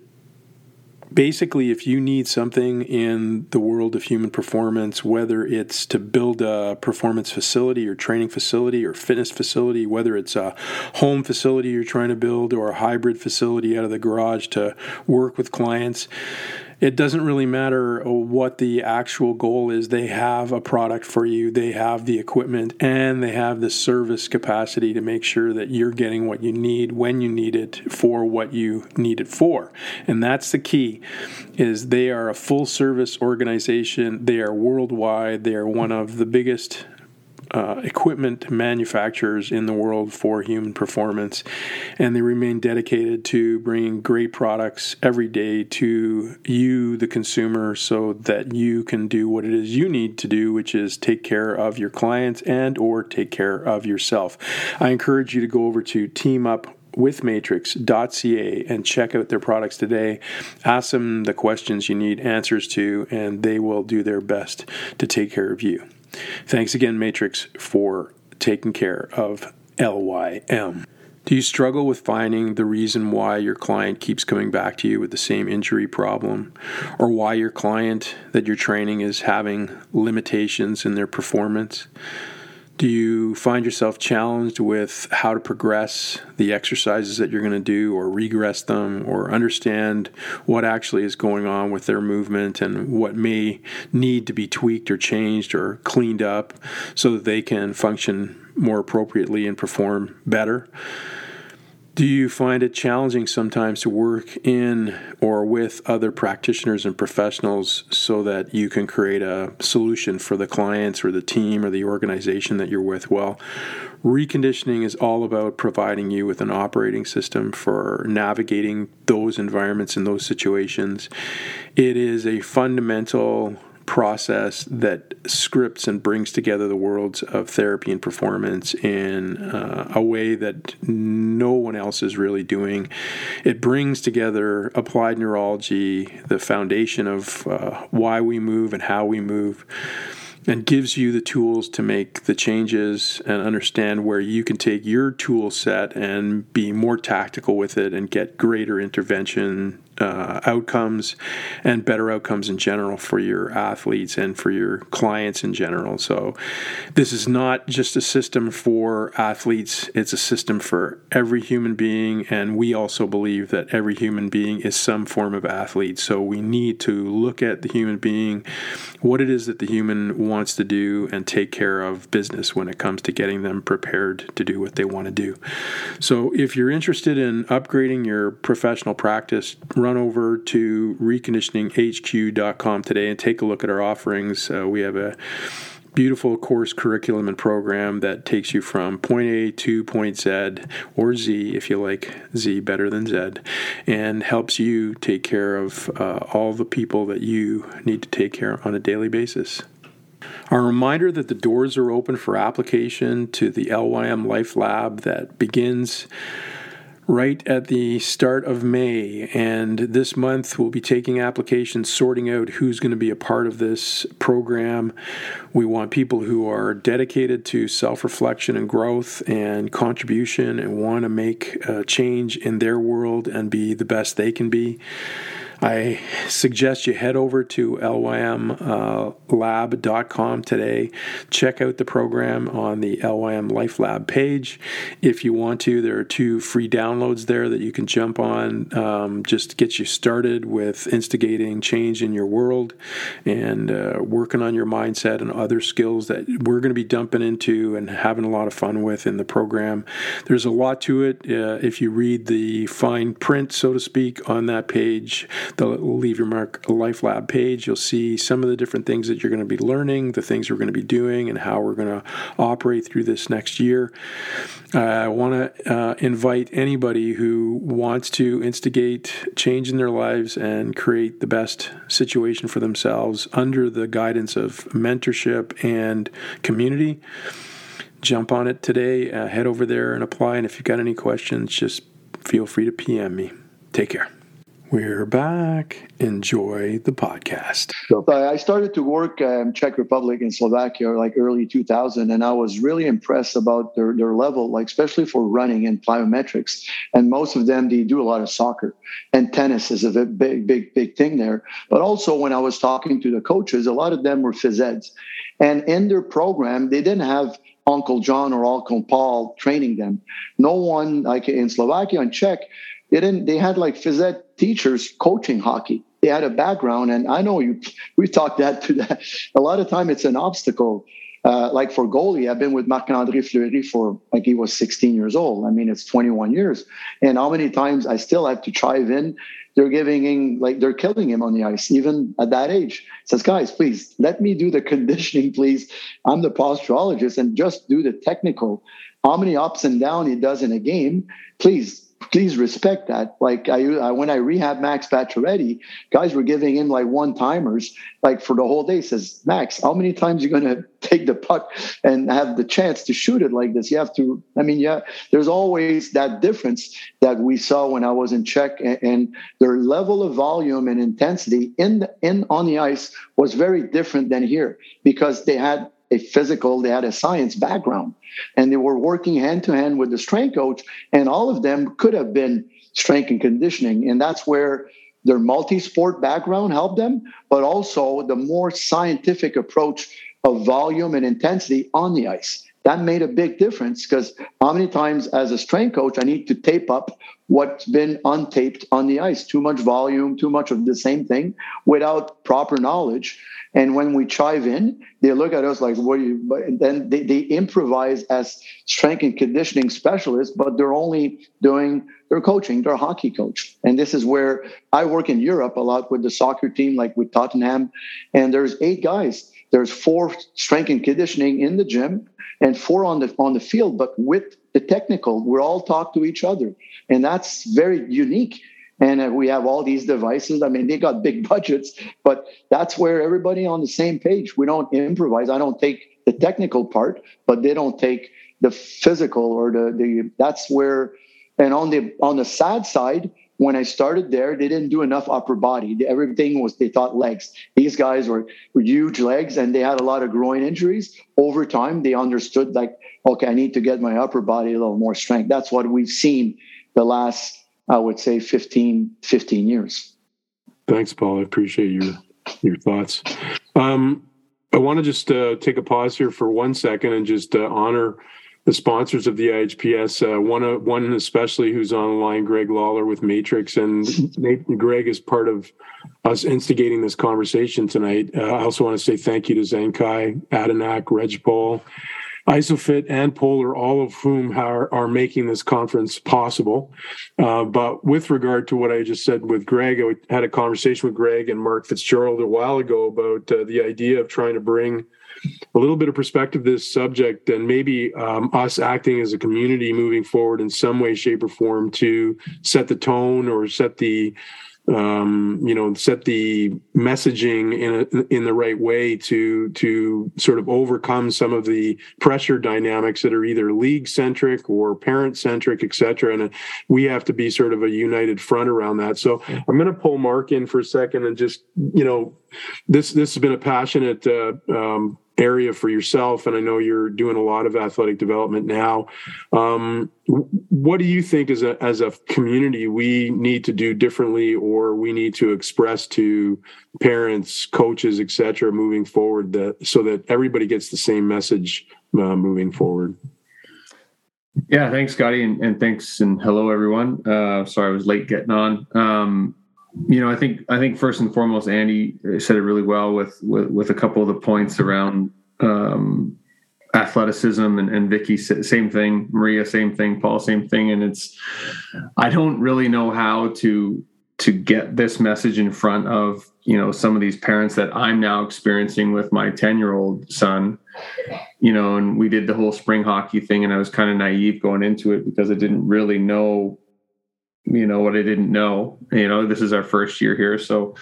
basically, if you need something in the world of human performance, whether it's to build a performance facility or training facility or fitness facility, whether it's a home facility you're trying to build or a hybrid facility out of the garage to work with clients, it doesn't really matter what the actual goal is. They have a product for you, they have the equipment, and they have the service capacity to make sure that you're getting what you need when you need it for what you need it for. And that's the key is they are a full service organization. They are worldwide. They are one of the biggest uh, equipment manufacturers in the world for human performance, and they remain dedicated to bringing great products every day to you, the consumer, so that you can do what it is you need to do, which is take care of your clients and or take care of yourself. I encourage you to go over to Team Up with matrix.ca and check out their products today. Ask them the questions you need answers to, and they will do their best to take care of you. Thanks again, Matrix, for taking care of LYM. Do you struggle with finding the reason why your client keeps coming back to you with the same injury problem, or why your client that you're training is having limitations in their performance? Do you find yourself challenged with how to progress the exercises that you're going to do, or regress them, or understand what actually is going on with their movement and what may need to be tweaked or changed or cleaned up so that they can function more appropriately and perform better? Do you find it challenging sometimes to work in or with other practitioners and professionals so that you can create a solution for the clients or the team or the organization that you're with? Well, reconditioning is all about providing you with an operating system for navigating those environments and those situations. It is a fundamental process that scripts and brings together the worlds of therapy and performance in uh, a way that no one else is really doing. It brings together applied neurology, the foundation of uh, why we move and how we move and gives you the tools to make the changes and understand where you can take your tool set and be more tactical with it and get greater intervention uh, outcomes and better outcomes in general for your athletes and for your clients in general. So, this is not just a system for athletes, it's a system for every human being. And we also believe that every human being is some form of athlete. So, we need to look at the human being, what it is that the human wants to do, and take care of business when it comes to getting them prepared to do what they want to do. So, if you're interested in upgrading your professional practice, run over to reconditioninghq.com today and take a look at our offerings. Uh, we have a beautiful course curriculum and program that takes you from point A to point Z or Z, if you like Z better than Z, and helps you take care of uh, all the people that you need to take care of on a daily basis. A reminder that the doors are open for application to the LYM Life Lab that begins right at the start of May. And this month, we'll be taking applications, sorting out who's going to be a part of this program. We want people who are dedicated to self reflection and growth and contribution and want to make a change in their world and be the best they can be. I suggest you head over to lymlab.com today. Check out the program on the LYM Life Lab page. If you want to, there are two free downloads there that you can jump on um, just to get you started with instigating change in your world and uh, working on your mindset and other skills that we're going to be dumping into and having a lot of fun with in the program. There's a lot to it. Uh, if you read the fine print, so to speak, on that page, the Leave Your Mark Life Lab page. You'll see some of the different things that you're going to be learning, the things we're going to be doing, and how we're going to operate through this next year. Uh, I want to uh, invite anybody who wants to instigate change in their lives and create the best situation for themselves under the guidance of mentorship and community. Jump on it today. Uh, head over there and apply. And if you've got any questions, just feel free to PM me. Take care. We're back. Enjoy the podcast. So I started to work um, Czech Republic and Slovakia like early 2000, and I was really impressed about their, their level, like especially for running and plyometrics. And most of them, they do a lot of soccer and tennis is a big, big, big thing there. But also when I was talking to the coaches, a lot of them were phys eds. And in their program, they didn't have Uncle John or Uncle Paul training them. No one, like in Slovakia and Czech, they didn't they had like phys teachers coaching hockey they had a background and i know you we talked that to that a lot of time it's an obstacle uh, like for goalie i've been with marc-andré fleury for like he was 16 years old i mean it's 21 years and how many times i still have to chive in they're giving him like they're killing him on the ice, even at that age. Says, guys, please let me do the conditioning, please. I'm the posturologist and just do the technical. How many ups and down he does in a game, please please respect that. Like I, I when I rehab Max Pacioretty, guys were giving him like one timers, like for the whole day. Says Max, how many times you to take the puck and have the chance to shoot it like this? You have to. I mean, yeah, there's always that difference that we saw when I was in Czech, and, and their level of volume and intensity in the, in on the ice was very different than here because they had a physical, they had a science background, and they were working hand to hand with the strength coach, and all of them could have been strength and conditioning. And that's where their multi sport background helped them, but also the more scientific approach of volume and intensity on the ice. That made a big difference because how many times as a strength coach I need to tape up what's been untaped on the ice? Too much volume, too much of the same thing without proper knowledge. And when we chive in, they look at us like, what are you? But then they, they improvise as strength and conditioning specialists, but they're only doing, they're coaching, they're a hockey coach. And this is where I work in Europe a lot with the soccer team, like with Tottenham. And there's eight guys. There's four strength and conditioning in the gym and four on the on the field, but with the technical, we're all talk to each other. And that's very unique and uh, we have all these devices. I mean, they got big budgets, but that's where everybody on the same page. We don't improvise. I don't take the technical part, but they don't take the physical or the the. That's where, and on the on the sad side, when I started there, they didn't do enough upper body. Everything was they thought legs. These guys were, were huge legs, and they had a lot of groin injuries. Over time, they understood like, okay, I need to get my upper body a little more strength. That's what we've seen the last I would say 15, 15 years. Thanks, Paul. I appreciate your your thoughts. Um, I want to just uh, take a pause here for one second and just uh, honor the sponsors of the IHPS. Uh, one, uh, one especially who's on the line, Greg Lawler with Matrix, and Greg is part of us instigating this conversation tonight. Uh, I also want to say thank you to Zenkai, Adanak, Reg Paul, Isofit and Polar, all of whom are, are making this conference possible. Uh, but with regard to what I just said with Greg, I had a conversation with Greg and Mark Fitzgerald a while ago about uh, the idea of trying to bring a little bit of perspective to this subject and maybe um, us acting as a community moving forward in some way, shape, or form to set the tone or set the um, you know set the messaging in a, in the right way to to sort of overcome some of the pressure dynamics that are either league centric or parent centric et cetera. And we have to be sort of a united front around that. So i'm going to pull mark in for a second and just you know this this has been a passionate uh, um, area for yourself and i know you're doing a lot of athletic development now. Um, what do you think as a as a community we need to do differently or we need to express to parents coaches etc moving forward that so that everybody gets the same message uh, moving forward? Yeah thanks scotty and, and thanks and hello everyone. Uh, sorry i was late getting on. Um, you know, I think I think first and foremost, Andy said it really well with with, with a couple of the points around um, athleticism and, and Vicky same thing, Maria same thing, Paul same thing, and it's I don't really know how to to get this message in front of you know some of these parents that I'm now experiencing with my 10 year old son. You know and we did the whole spring hockey thing and I was kind of naive going into it because I didn't really know you know what I didn't know. You know, this is our first year here, so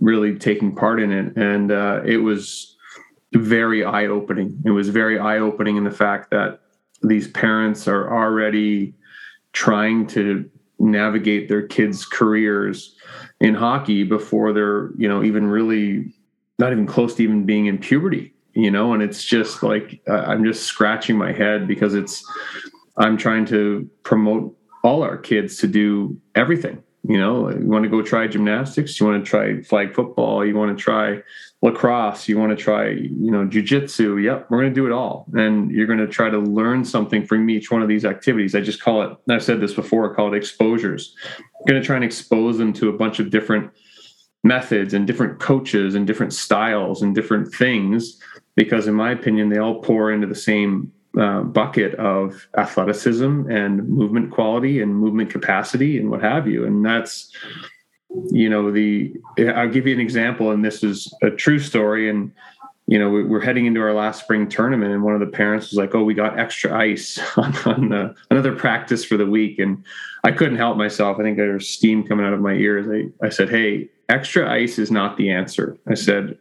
really taking part in it, and uh, it was very eye opening. It was very eye opening in the fact that these parents are already trying to navigate their kids' careers in hockey before they're you know even really not even close to even being in puberty you know and it's just like i'm just scratching my head because it's i'm trying to promote all our kids to do everything. You know, you want to go try gymnastics, you want to try flag football, you want to try lacrosse, you want to try, you know, jujitsu. Yep, we're going to do it all. And you're going to try to learn something from each one of these activities. I just call it, I've said this before, I call it exposures. I'm going to try and expose them to a bunch of different methods and different coaches and different styles and different things because in my opinion they all pour into the same uh, bucket of athleticism and movement quality and movement capacity and what have you. And that's you know the i'll give you an example and this is a true story. And you know we're heading into our last spring tournament and one of the parents was like oh we got extra ice on, on the, another practice for the week. And i couldn't help myself. I think there was steam coming out of my ears. I, I said hey extra ice is not the answer. I said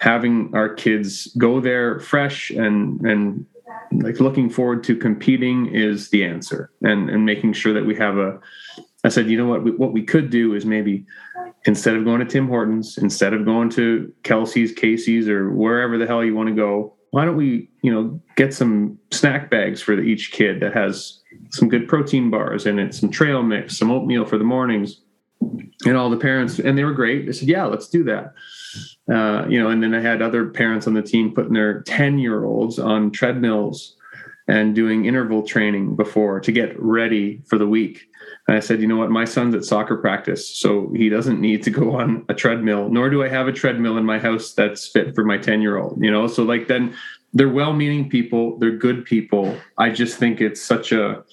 having our kids go there fresh and and like looking forward to competing is the answer. And and making sure that we have a i said you know what? We, what we could do is maybe instead of going to tim hortons instead of going to kelsey's casey's or wherever the hell you want to go why don't we you know get some snack bags for each kid that has some good protein bars in it some trail mix some oatmeal for the mornings and all the parents and they were great they said yeah let's do that uh, you know, and then I had other parents on the team putting their 10 year olds on treadmills and doing interval training before to get ready for the week. And I said, you know what, my son's at soccer practice, so he doesn't need to go on a treadmill, nor do I have a treadmill in my house that's fit for my 10 year old, you know? So, like, then they're well meaning people, they're good people. I just think it's such a,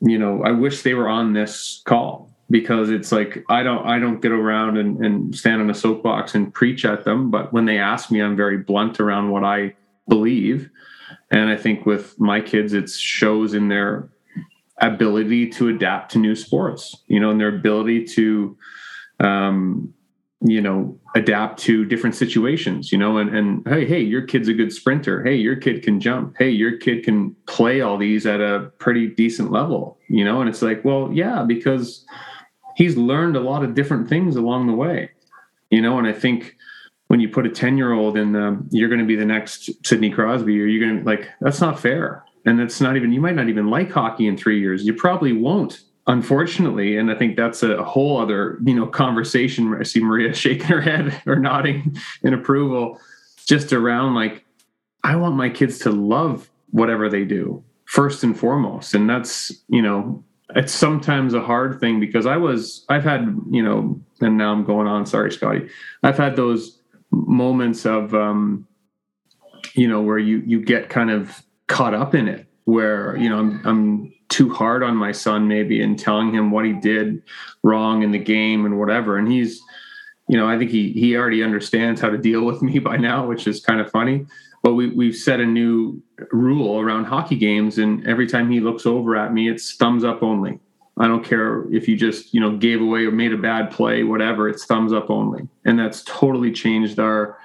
you know, I wish they were on this call because it's like I don't I don't get around and, and stand on a soapbox and preach at them, but when they ask me, I'm very blunt around what I believe. And I think with my kids, it shows in their ability to adapt to new sports, you know, and their ability to um, you know, adapt to different situations, you know, and, and hey, hey, your kid's a good sprinter. Hey, your kid can jump. Hey, your kid can play all these at a pretty decent level, you know, and it's like, well, yeah, because he's learned a lot of different things along the way, you know. And I think when you put a 10 year old in the, you're going to be the next Sidney Crosby, or you're going to like, that's not fair. And that's not even, you might not even like hockey in three years. You probably won't, unfortunately. And I think that's a whole other, you know, conversation. I see Maria shaking her head or nodding in approval just around like, I want my kids to love whatever they do first and foremost. And that's, you know, it's sometimes a hard thing because I was I've had you know and now I'm going on sorry Scotty. I've had those moments of um you know where you you get kind of caught up in it where you know I'm I'm too hard on my son maybe and telling him what he did wrong in the game and whatever. And he's you know I think he he already understands how to deal with me by now which is kind of funny but we, we've set a new rule around hockey games and every time he looks over at me it's thumbs up only i don't care if you just you know gave away or made a bad play whatever it's thumbs up only and that's totally changed our,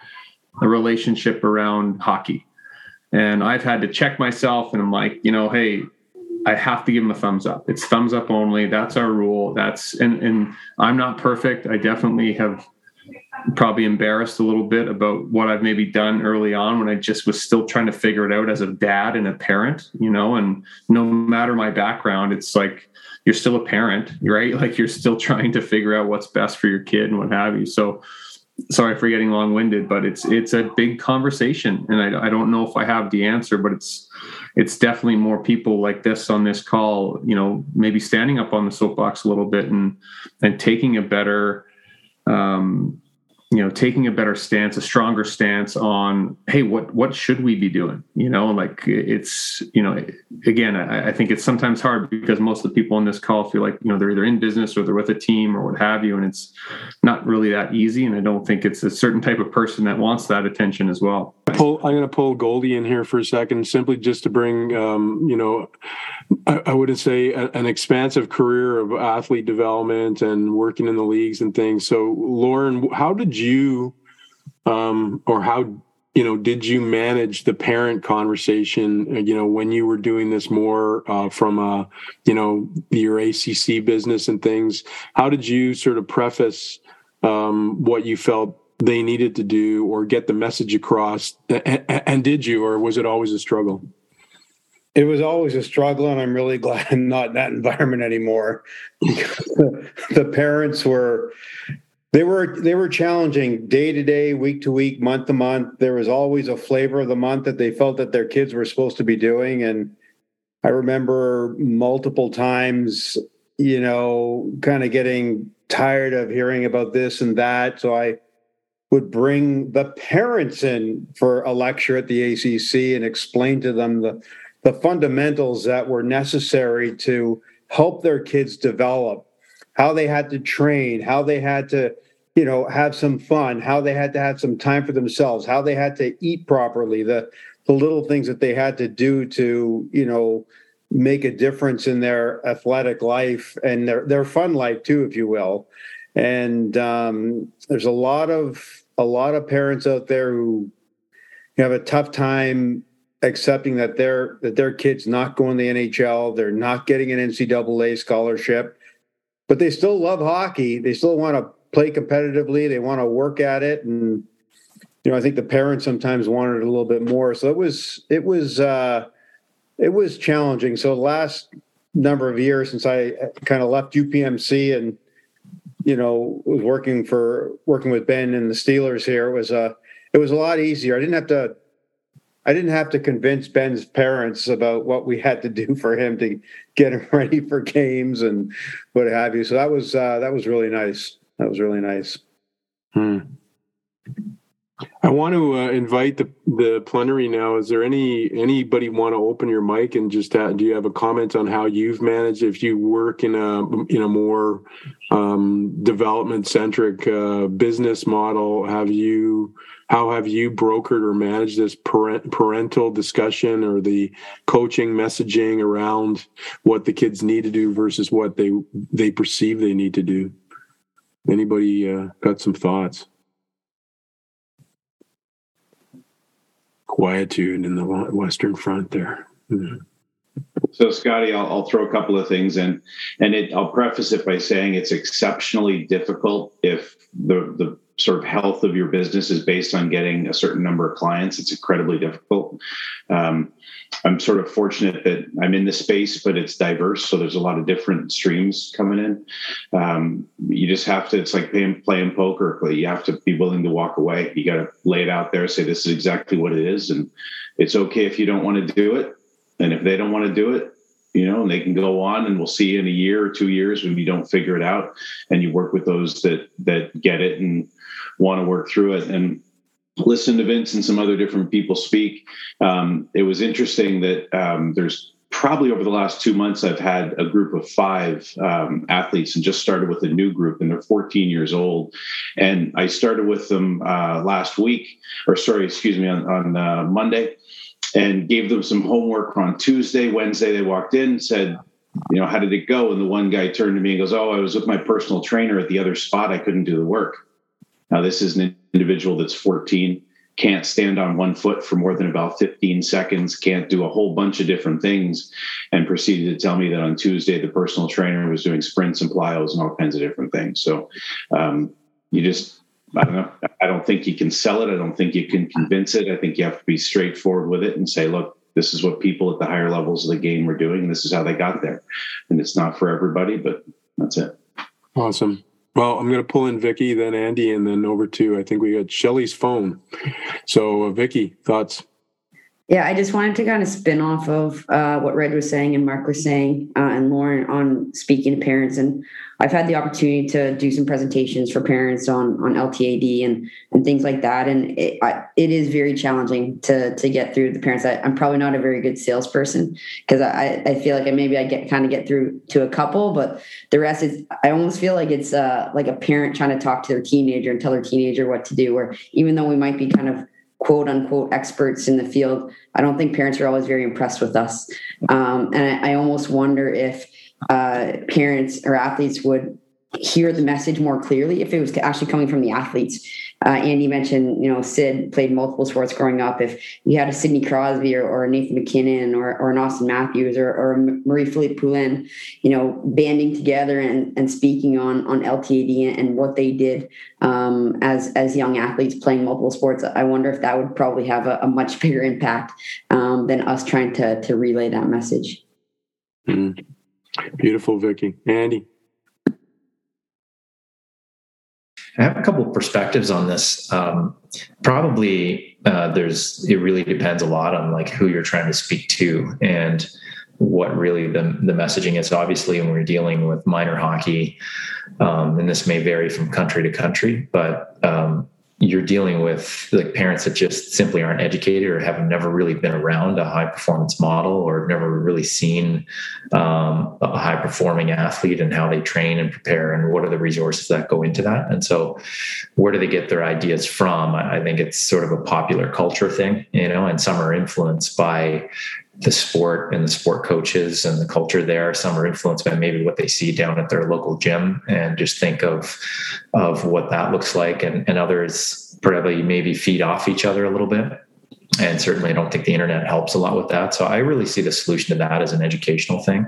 our relationship around hockey and i've had to check myself and i'm like you know hey I have to give him a thumbs up. It's thumbs up only. That's our rule. That's and and I'm not perfect. I definitely have probably embarrassed a little bit about what I've maybe done early on when I just was still trying to figure it out as a dad and a parent, you know, and no matter my background, it's like you're still a parent, right? Like you're still trying to figure out what's best for your kid and what have you. So sorry for getting long-winded, but it's it's a big conversation and I, I don't know if I have the answer, but it's it's definitely more people like this on this call, you know, maybe standing up on the soapbox a little bit and and taking a better um, you know taking a better stance a stronger stance on hey what what should we be doing? You know like it's you know again I, I, think it's sometimes hard because most of the people on this call feel like you know they're either in business or they're with a team or what have you and it's not really that easy and i don't think it's a certain type of person that wants that attention as well pull, i'm going to pull goldie in here for a second simply just to bring um, you know I, I wouldn't say a, an expansive career of athlete development and working in the leagues and things. So lorne how did you um, or how you know did you manage the parent conversation uh, you know when you were doing this more uh, from a you know your acc business and things? How did you sort of preface um, what you felt they needed to do or get the message across and, and did you or was it always a struggle it was always a struggle and i'm really glad i'm not in that environment anymore the parents were they were they were challenging day to day, week to week, month to month. There was always a flavor of the month that they felt that their kids were supposed to be doing. And I remember multiple times, you know, kind of getting tired of hearing about this and that. So I would bring the parents in for a lecture at the ACC and explain to them the the fundamentals that were necessary to help their kids develop how they had to train, how they had to, you know, have some fun, how they had to have some time for themselves, how they had to eat properly, the the little things that they had to do to, you know, make a difference in their athletic life and their their fun life too, if you will. And um, there's a lot of a lot of parents out there who have a tough time accepting that their that their kids not going to the NHL, they're not getting an NCAA scholarship, but they still love hockey. They still want to play competitively. They want to work at it, and you know, I think the parents sometimes wanted a little bit more. So it was it was uh, it was challenging. So the last number of years since I kind of left UPMC and you know was working for working with Ben and the Steelers here it was a uh, it was a lot easier. I didn't have to I didn't have to convince Ben's parents about what we had to do for him to get him ready for games and what have you. So that was uh, that was really nice. That was really nice. Hmm. I want to uh, invite the the plenary now. Is there any anybody want to open your mic and just uh, do you have a comment on how you've managed if you work in a in a more um, development centric uh, business model? Have you how have you brokered or managed this parent, parental discussion or the coaching messaging around what the kids need to do versus what they they perceive they need to do? Anybody uh, got some thoughts? Quietude in the Western Front there. Mm-hmm. So, Scotty, I'll, I'll, throw a couple of things in, and it, I'll preface it by saying it's exceptionally difficult if the the sort of health of your business is based on getting a certain number of clients. It's incredibly difficult. Um, I'm sort of fortunate that I'm in the space, but it's diverse. So there's a lot of different streams coming in. Um, you just have to, it's like playing, playing poker. But you have to be willing to walk away. You got to lay it out there, say, this is exactly what it is. And it's okay if you don't want to do it. And if they don't want to do it, you know, and they can go on and we'll see in a year or two years when you don't figure it out and you work with those that, that get it and want to work through it. And listen to Vince and some other different people speak. Um, it was interesting that um, there's probably over the last two months, I've had a group of five um, athletes and just started with a new group, and they're 14 years old. And I started with them uh, last week, or sorry, excuse me, on, on uh, Monday, and gave them some homework on Tuesday. Wednesday, they walked in, said, you know, how did it go? And the one guy turned to me and goes, Oh, I was with my personal trainer at the other spot. I couldn't do the work. Now, this is an individual that's 14, can't stand on one foot for more than about 15 seconds, can't do a whole bunch of different things, and proceeded to tell me that on Tuesday, the personal trainer was doing sprints and plyos and all kinds of different things. So um, you just, I don't know. I don't think you can sell it. I don't think you can convince it. I think you have to be straightforward with it and say, look, this is what people at the higher levels of the game were doing. This is how they got there. And it's not for everybody, but that's it. Awesome. Well, I'm going to pull in Vicky, then Andy, and then over to I think we got Shelly's phone. So, uh, Vicky, thoughts? Yeah, I just wanted to kind of spin off of uh, what Red was saying and Mark was saying uh, and Lorne on speaking to parents. And I've had the opportunity to do some presentations for parents on on LTAD and and things like that. And it, I, it is very challenging to to get through the parents. I, am probably not a very good salesperson because I, I feel like I maybe I get kind of get through to a couple, but the rest is I almost feel like it's uh, like a parent trying to talk to their teenager and tell their teenager what to do. Or even though we might be kind of quote unquote experts in the field, I don't think parents are always very impressed with us. Um, and I, I, almost wonder if uh, parents or athletes would hear the message more clearly if it was actually coming from the athletes. Uh, Andy mentioned, you know, Sid played multiple sports growing up. If you had a Sidney Crosby or, or Nathan MacKinnon or, or an Austin Matthews or, or Marie-Philip Poulin, you know, banding together and, and speaking on on LTAD and what they did um, as as young athletes playing multiple sports, I wonder if that would probably have a, a much bigger impact um, than us trying to to relay that message. Mm-hmm. Beautiful, Vicky. Andy. I have a couple perspectives on this. Um, probably uh, there's it really depends a lot on like who you're trying to speak to and what really the the messaging is. Obviously, when we're dealing with minor hockey, um, and this may vary from country to country, but um, you're dealing with like parents that just simply aren't educated or have never really been around a high performance model or never really seen um, a high performing athlete and how they train and prepare and what are the resources that go into that. And so where do they get their ideas from? I think it's sort of a popular culture thing you know and some are influenced by the sport and the sport coaches and the culture there. Some are influenced by maybe what they see down at their local gym and just think of of what that looks like. And, and others probably maybe feed off each other a little bit and certainly I don't think the internet helps a lot with that. So I really see the solution to that as an educational thing.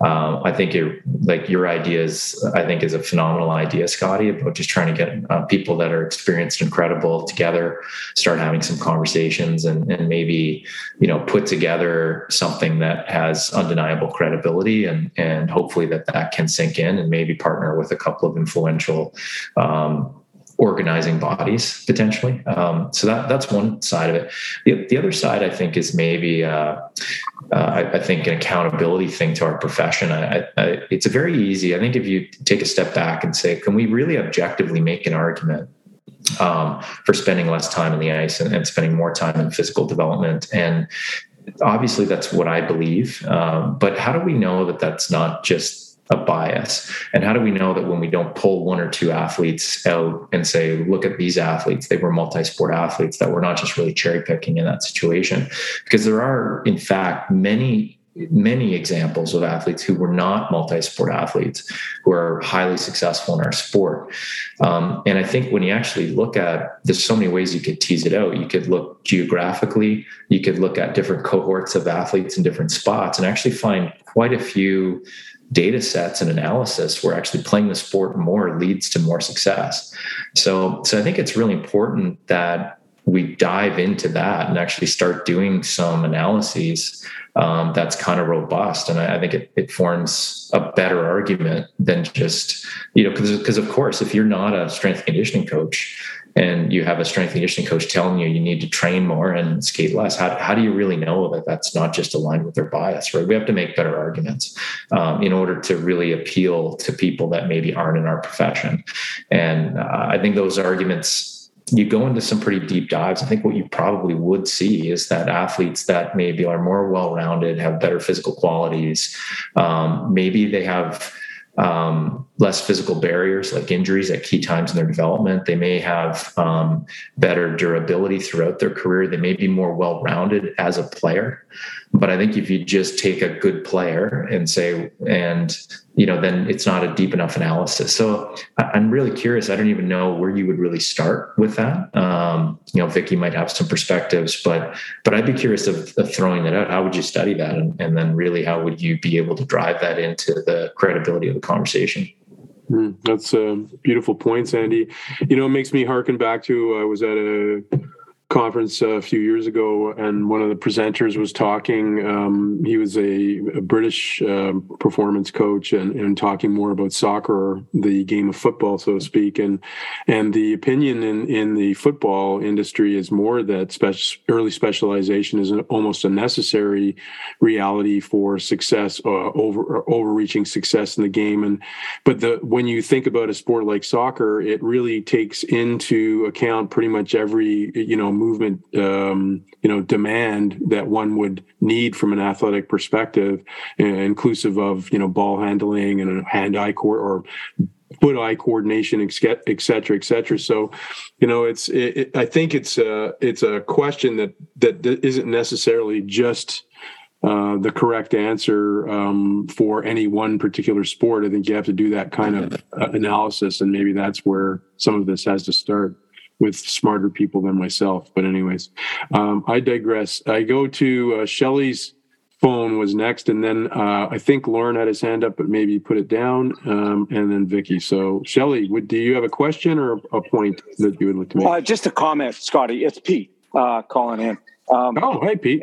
Um, I think it, like your ideas, I think is a phenomenal idea, Scotty, about just trying to get uh, people that are experienced and credible together, start having some conversations, and, and maybe you know put together something that has undeniable credibility, and and hopefully that that can sink in, and maybe partner with a couple of influential. Um, organizing bodies potentially. Um, so that that's one side of it. The, the other side, I think, is maybe uh, uh, I, I, think an accountability thing to our profession. I, I, it's very easy. I think if you take a step back and say, can we really objectively make an argument um, for spending less time in the ice and, and, spending more time in physical development and obviously that's what i believe um, but how do we know that that's not just a bias? And how do we know that when we don't pull one or two athletes out and say, look at these athletes, they were multi sport athletes, that we're not just really cherry picking in that situation? Because there are, in fact, many many examples of athletes who were not multi-sport athletes who are highly successful in our sport um, and i think when you actually look at there's so many ways you could tease it out you could look geographically you could look at different cohorts of athletes in different spots and actually find quite a few data sets and analysis where actually playing the sport more leads to more success. So, so I think it's really important that we dive into that and actually start doing some analyses um, that's kind of robust. And I, I think it, it, forms a better argument than just, you know, because of course, if you're not a strength conditioning coach, and you have a strength and conditioning coach telling you you need to train more and skate less, how, how do you really know that that's not just aligned with their bias, right? We have to make better arguments um, in order to really appeal to people that maybe aren't in our profession. And uh, I think those arguments you go into some pretty deep dives. I think what you probably would see is that athletes that maybe are more well rounded, have better physical qualities, um, maybe they have um, less physical barriers like injuries at key times in their development. They may have um, better durability throughout their career. They may be more well rounded as a player. But I think if you just take a good player and say, and you know, then it's not a deep enough analysis. So I'm really curious. I don't even know where you would really start with that. Um, you know, Vicky might have some perspectives, but but I'd be curious of, of throwing that out. How would you study that, and, and then really how would you be able to drive that into the credibility of the conversation? Mm, that's a beautiful point, Andy. You know, it makes me harken back to I was at a conference a few years ago, and one of the presenters was talking. Um, he was a, a British uh, performance coach, and, and, talking more about soccer, the game of football, so to speak. And and the opinion in in the football industry is more that early specialization is an, almost a necessary reality for success, uh, over overreaching success in the game. And but the when you think about a sport like soccer, it really takes into account pretty much every you know movement um, you know demand that one would need from an athletic perspective inclusive of you know ball handling and hand eye core or foot eye coordination et cetera et cetera so you know it's it, it, i think it's a it's a question that that isn't necessarily just uh, the correct answer um, for any one particular sport. I think you have to do that kind of uh, analysis, and maybe that's where some of this has to start with smarter people than myself. But anyways, um, I digress. I go to uh, Shelly's phone was next, and then uh, I think Lorne had his hand up, but maybe put it down, um, and then Vicky. So Shelly, would do you have a question or a point that you would like to make? Uh, just a comment, Scotty. It's Pete uh, calling in. Um, oh, hey, Pete.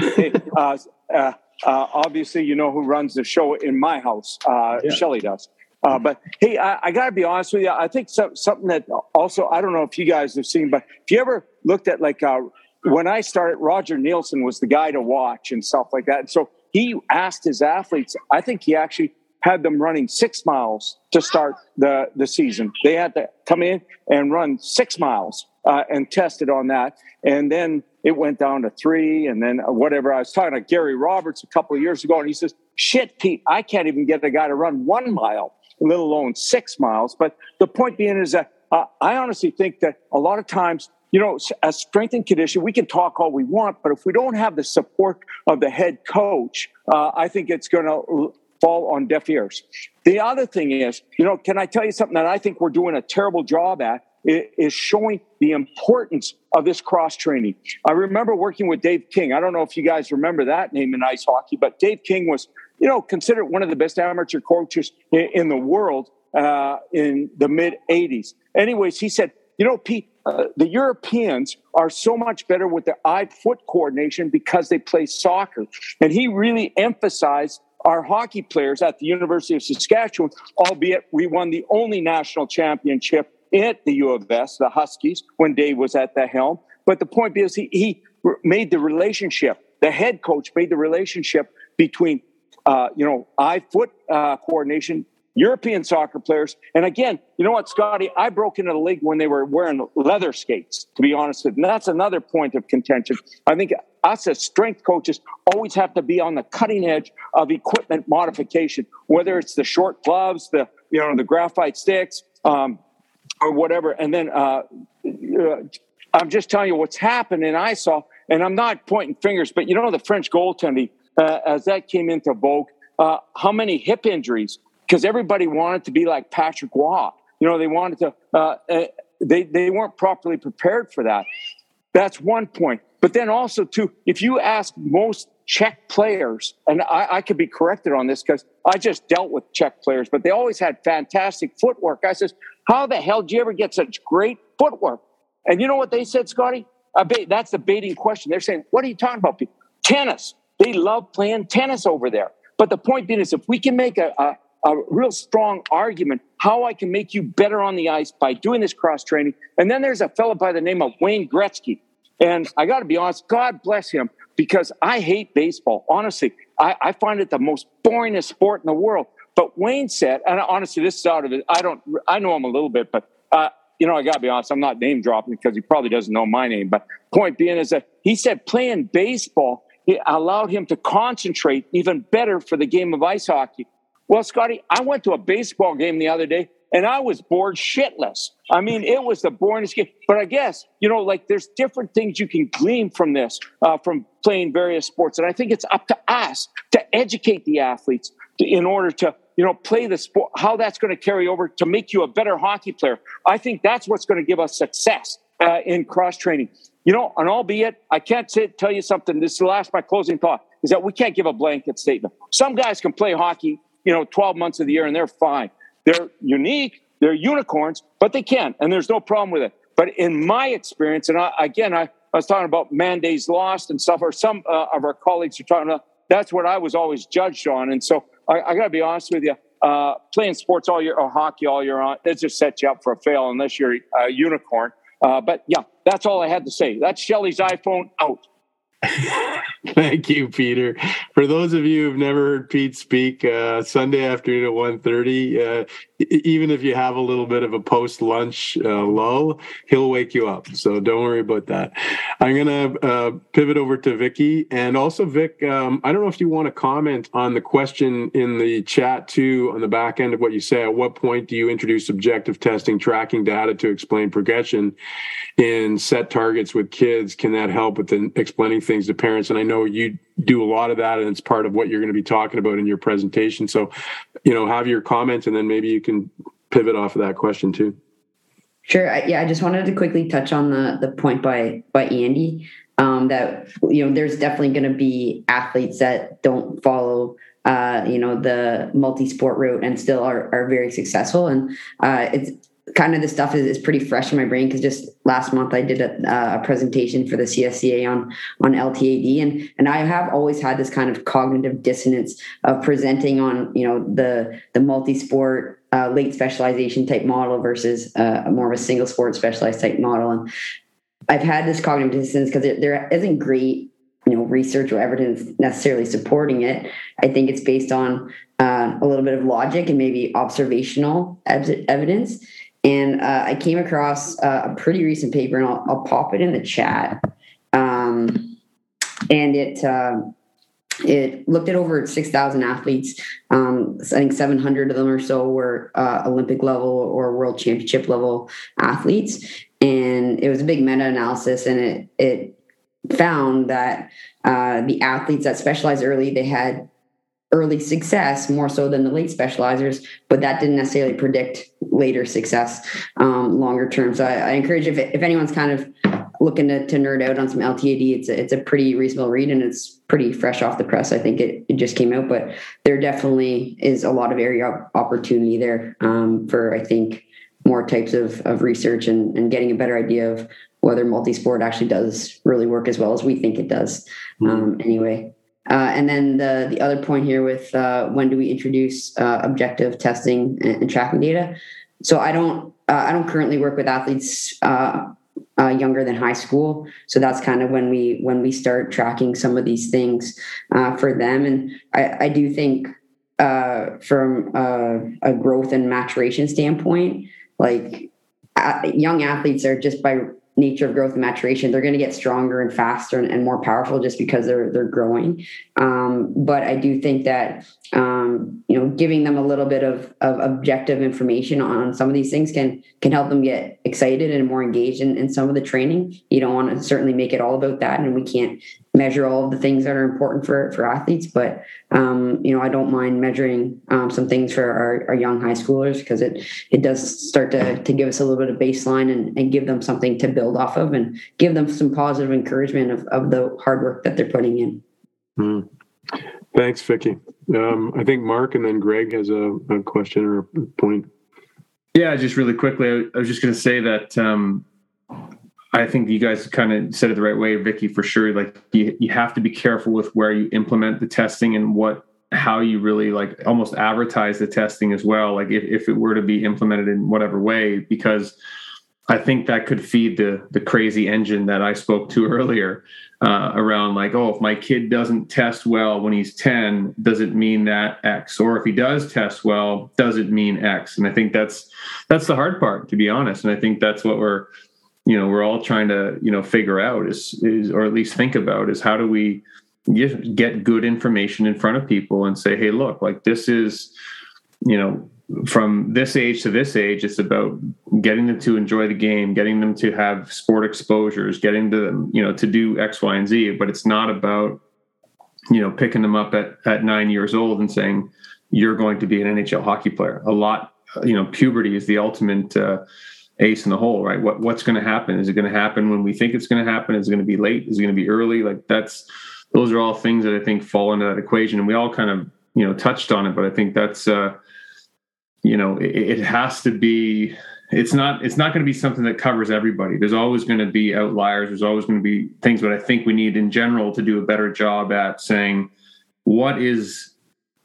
hey, uh, uh, obviously, you know who runs the show in my house. Yeah. Shelly does. Uh, but hey, I, I got to be honest with you. I think some, something that also I don't know if you guys have seen, but if you ever looked at like uh, when I started, Roger Neilson was the guy to watch and stuff like that. And so he asked his athletes. I think he actually had them running six miles to start the the season. They had to come in and run six miles uh, and tested on that. And then it went down to three, and then whatever. I was talking to Gary Roberts a couple of years ago, and he says, "Shit, Pete, I can't even get a guy to run one mile, let alone six miles." But the point being is that uh, I honestly think that a lot of times you know, as strength and condition, we can talk all we want, but if we don't have the support of the head coach, uh, I think it's going to fall on deaf ears. The other thing is, you know, can I tell you something that I think we're doing a terrible job at? Is showing the importance of this cross training. I remember working with Dave King. I don't know if you guys remember that name in ice hockey, but Dave King was, you know, considered one of the best amateur coaches in the world uh, in the mid 80s. Anyways, he said, you know, Pete, uh, the Europeans are so much better with their eye foot coordination because they play soccer. And he really emphasized our hockey players at the University of Saskatchewan, albeit we won the only national championship at the U of S, the Huskies, when Dave was at the helm. But the point is, he, he made the relationship, the head coach made the relationship between, uh, you know, eye foot uh, coordination European soccer players. And again, you know what, Scotty? I broke into the league when they were wearing leather skates, to be honest with you. And that's another point of contention. I think us as strength coaches always have to be on the cutting edge of equipment modification, whether it's the short gloves, the you know the graphite sticks, um, or whatever. And then uh, uh, I'm just telling you what's happened. And I saw, and I'm not pointing fingers, but you know the French goaltending uh, as that came into vogue. Uh, how many hip injuries because everybody wanted to be like Patrick Roy. You know, they wanted to. Uh, uh, they they weren't properly prepared for that. That's one point. But then also too, if you ask most Czech players, and I, I could be corrected on this because I just dealt with Czech players, but they always had fantastic footwork. I says, how the hell did you ever get such great footwork? And you know what they said, Scotty? that's the baiting question. They're saying, what are you talking about? People? Tennis. They love playing tennis over there. But the point being is, if we can make a, a a real strong argument how I can make you better on the ice by doing this cross training. And then there's a fellow by the name of Wayne Gretzky. And I got to be honest, God bless him, because I hate baseball. Honestly, I, I find it the most boringest sport in the world. But Wayne said, and honestly, this is out of it. I don't, I know him a little bit, but uh, you know, I got to be honest, I'm not name dropping because he probably doesn't know my name. But point being is that he said playing baseball it allowed him to concentrate even better for the game of ice hockey. Well, Scotty, I went to a baseball game the other day and I was bored shitless. I mean, it was the boringest game. But I guess, you know, like there's different things you can glean from this, uh, from playing various sports. And I think it's up to us to educate the athletes to, in order to, you know, play the sport, how that's going to carry over to make you a better hockey player. I think that's what's going to give us success uh, in cross training. You know, and albeit, I can't say, tell you something. This is the last, my closing thought is that we can't give a blanket statement. Some guys can play hockey you know 12 months of the year and they're fine they're unique they're unicorns but they can and there's no problem with it but in my experience and I, again I, I was talking about man days lost and stuff or some uh, of our colleagues are talking about that's what i was always judged on and so i, I got to be honest with you uh, playing sports all year or hockey all year on it just sets you up for a fail unless you're a unicorn uh, but yeah that's all i had to say that's shelly's iphone out Thank you, Peter. For those of you who've never heard Pete speak, uh, Sunday afternoon at 1.30, uh, even if you have a little bit of a post-lunch uh, lull, he'll wake you up. So don't worry about that. I'm going to uh, pivot over to Vicky. And also, Vic, um, I don't know if you want to comment on the question in the chat, too, on the back end of what you say. At what point do you introduce objective testing, tracking data to explain progression in set targets with kids? Can that help with explaining things to parents? And I know you do a lot of that, and it's part of what you're going to be talking about in your presentation. So, you know, have your comments, and then maybe you can pivot off of that question too. Sure. Yeah, I just wanted to quickly touch on the the point by by Andy um, that you know there's definitely going to be athletes that don't follow uh, you know the multi-sport route and still are are very successful and uh, it's kind of this stuff is, is pretty fresh in my brain because just last month I did a, uh, a, presentation for the CSCA on on LTAD and and I have always had this kind of cognitive dissonance of presenting on you know the the multi sport uh, late specialization type model versus uh, more of a single sport specialized type model. And I've had this cognitive dissonance because there isn't great you know research or evidence necessarily supporting it. I think it's based on uh, a little bit of logic and maybe observational ev- evidence and uh, I came across uh, a pretty recent paper, and I'll, I'll pop it in the chat. Um, and it uh, it looked at over 6,000 athletes. Um, I think 700 of them or so were uh, Olympic level or world championship level athletes. And it was a big meta analysis, and it, it found that uh, the athletes that specialized early, they had early success more so than the late specializers, but that didn't necessarily predict later success um, longer term. So I, I encourage if, if anyone's kind of looking to, to nerd out on some LTAD, it's a, it's a pretty reasonable read and it's pretty fresh off the press. I think it, it just came out, but there definitely is a lot of area opportunity there um, for, I think, more types of, of research and, and getting a better idea of whether multi-sport actually does really work as well as we think it does mm-hmm. um, anyway. Uh, and then the the other point here with uh, when do we introduce uh, objective testing and, and, tracking data? So I don't uh, I don't currently work with athletes uh, uh, younger than high school. So that's kind of when we when we start tracking some of these things for them. And I, I do think from a growth and maturation standpoint, like young athletes are just by nature of growth and maturation, they're going to get stronger and faster and, and, more powerful just because they're they're growing. Um, but I do think that um, you know giving them a little bit of, of objective information on some of these things can can help them get excited and more engaged in, in some of the training. You don't want to certainly make it all about that, and we can't measure all of the things that are important for for athletes but um, you know i don't mind measuring um, some things for our, our, young high schoolers because it it does start to, to give us a little bit of baseline and, and give them something to build off of and give them some positive encouragement of, of the hard work that they're putting in. Mm. thanks vicky um, i think mark and then greg has a, a question or a point. Yeah just really quickly i, I was just going to say that um, I think you guys kind of said it the right way, Vicky, for sure. Like you, you have to be careful with where you implement the testing and what how you really like almost advertise the testing as well. Like if, if it were to be implemented in whatever way, because I think that could feed the the crazy engine that I spoke to earlier uh, around like, oh, if my kid doesn't test well when he's 10, does it mean that X? Or if he does test well, does it mean X? And I think that's that's the hard part, to be honest. And I think that's what we're you know we're all trying to you know figure out is is or at least think about is how do we get good information in front of people and say hey look like this is you know from this age to this age it's about getting them to enjoy the game getting them to have sport exposures getting them you know to do x y and z. But it's not about you know picking them up at at 9 years old and saying you're going to be an NHL hockey player. A lot you know puberty is the ultimate uh, ace in the hole, right? What what's going to happen? Is it going to happen when we think it's going to happen? Is it going to be late? Is it going to be early? Like that's those are all things that I think fall into that equation, and we all kind of you know touched on it, but I think that's uh, you know it, it has to be. It's not. It's not going to be something that covers everybody. There's always going to be outliers. There's always going to be things, but I think we need in general to do a better job at saying what is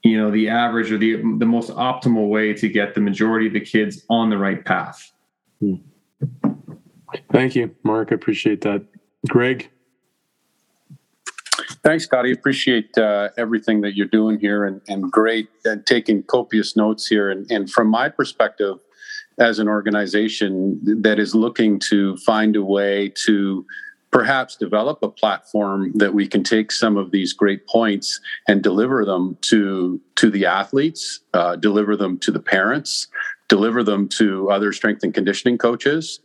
you know the average or the the most optimal way to get the majority of the kids on the right path. Thank you, Mark. I appreciate that. Greg? Thanks, Scotty. Appreciate uh, everything that you're doing here and, and great and uh, taking copious notes here. And, and from my perspective, as an organization that is looking to find a way to perhaps develop a platform that we can take some of these great points and deliver them to to the athletes, uh, deliver them to the parents, deliver them to other strength and conditioning coaches.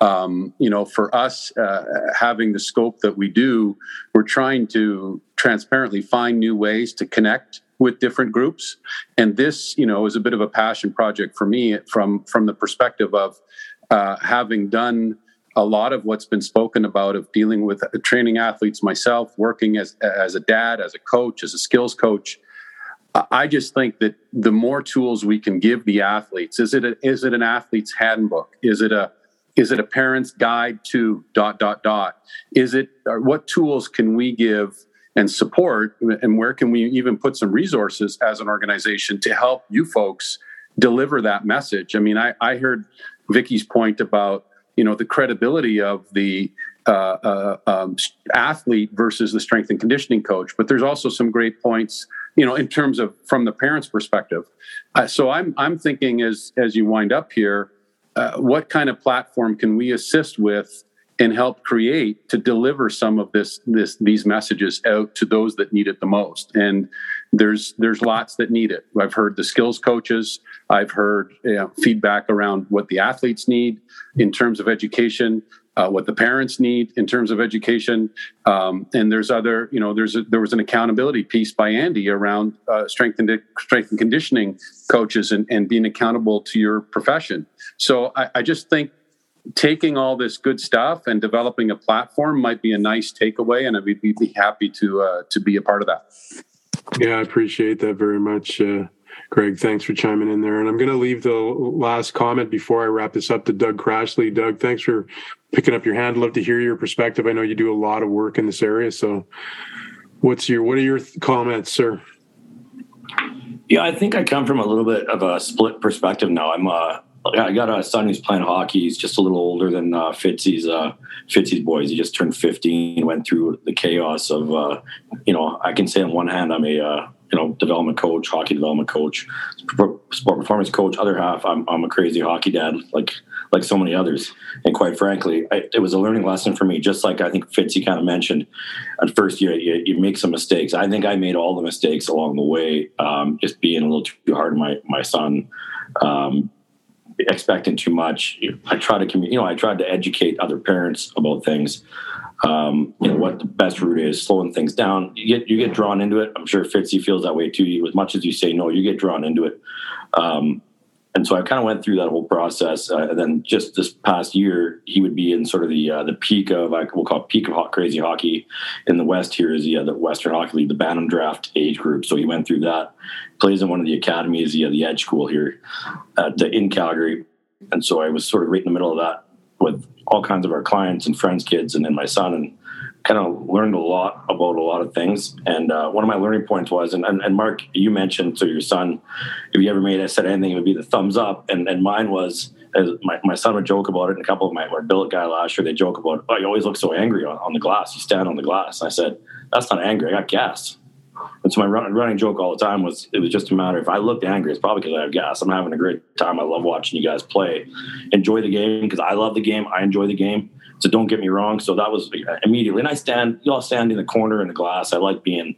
Um, you know, for us, uh, having the scope that we do, we're trying to transparently find new ways to connect with different groups. And this, you know, is a bit of a passion project for me from from the perspective of uh, having done a lot of what's been spoken about of dealing with training athletes myself, working as as a dad, as a coach, as a skills coach. I just think that the more tools we can give the athletes, is it a, is it an athlete's handbook? Is it a is it a parent's guide to dot dot dot? Is it what tools can we give and support, and where can we even put some resources as an organization to help you folks deliver that message? I mean, I, I heard Vicky's point about you know the credibility of the uh, uh, um, athlete versus the strength and conditioning coach, but there's also some great points you know in terms of from the parents perspective. Uh, so i'm i'm thinking as as you wind up here uh, what kind of platform can we assist with and help create to deliver some of this this these messages out to those that need it the most? And there's there's lots that need it. I've heard the skills coaches. I've heard you know, feedback around what the athletes need in terms of education uh, what the parents need in terms of education um, and there's other you know there's a, there was an accountability piece by andy around uh, strength and strength and conditioning coaches and, and being accountable to your profession so I, I just think taking all this good stuff and developing a platform might be a nice takeaway, and I'd be, be happy to uh, to be a part of that. Yeah, I appreciate that very much, uh, Greg. Thanks for chiming in there. And I'm going to leave the last comment before I wrap this up to Doug Crashley. Doug, thanks for picking up your hand. Love to hear your perspective. I know you do a lot of work in this area, so what's your what are your comments, sir? Yeah, I think I come from a little bit of a split perspective now. I'm uh, I got a son who's playing hockey. He's just a little older than uh, Fitzy's uh, Fitzy's boys. He just turned 15. Went through the chaos of, uh, you know, I can say on one hand I'm a uh, you know development coach, hockey development coach, sport performance coach. Other half I'm I'm a crazy hockey dad, like like so many others. And quite frankly, I, it was a learning lesson for me. Just like I think Fitzy kind of mentioned, at first you, you, you make some mistakes. I think I made all the mistakes along the way, um, just being a little too hard on my my son. Um, expecting too much. I try to you know I tried to educate other parents about things. Um, you know what the best route is, slowing things down. You get you get drawn into it. I'm sure Fitzy feels that way too. As much as you say no, you get drawn into it. Um, and so I kind of went through that whole process. Uh, and then just this past year, he would be in sort of the uh, the peak of like we'll call it peak of hot, crazy hockey in the West. Here is the, uh, the Western Hockey League, the Bantam Draft age group. So he went through that. Plays in one of the academies, the, the Edge School here at, in Calgary. And so I was sort of right in the middle of that with all kinds of our clients and friends' kids, and then my son. And kind of learned a lot about a lot of things. And uh, one of my learning points was, and, and, Mark, you mentioned to your son, if you ever made I said anything, it would be the thumbs up. And, and mine was, my, my son would joke about it. And a couple of my, my billet guy last year, they joke about, oh, you always look so angry on, on the glass. You stand on the glass. And I said, that's not angry. I got gas. And so my run, running joke all the time was it was just a matter if I looked angry, it's probably because I have gas. I'm having a great time. I love watching you guys play. Enjoy the game because I love the game. I enjoy the game. So don't get me wrong. So that was uh, immediately, and I stand, you all stand in the corner in the glass. I like being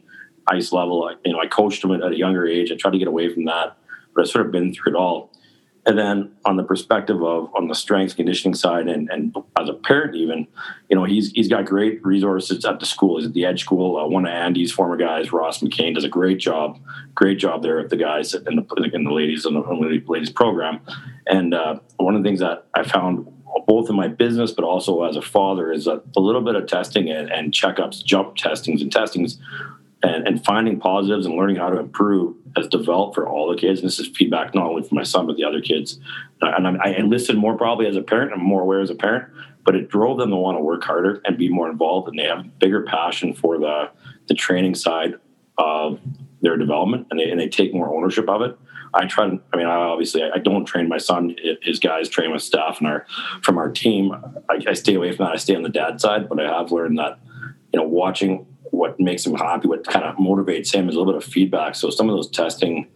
ice level. I, you know, I coached them at a younger age. I tried to get away from that, but I've sort of been through it all. And then on the perspective of on the strength conditioning side, and, and as a parent, even, you know, he's he's got great resources at the school. He's at the Edge School. Uh, one of Andy's former guys, Ross McCain, does a great job, great job there with the guys and the and the ladies and the ladies program. And uh, one of the things that I found both in my business but also as a father is a, a little bit of testing and, and, checkups jump testings and testings and, and, finding positives and learning how to improve has developed for all the kids and this is feedback not only for my son but the other kids uh, and I, I enlisted more probably as a parent i'm more aware as a parent but it drove them to want to work harder and be more involved and they have bigger passion for the the training side of their development and they, and they take more ownership of it I try to, I mean, I obviously I don't train my son. His guys train with staff and our, from our team. I, I stay away from that. I stay on the dad side, but I have learned that, you know, watching what makes him happy, what kind of motivates him is a little bit of feedback. So some of those testing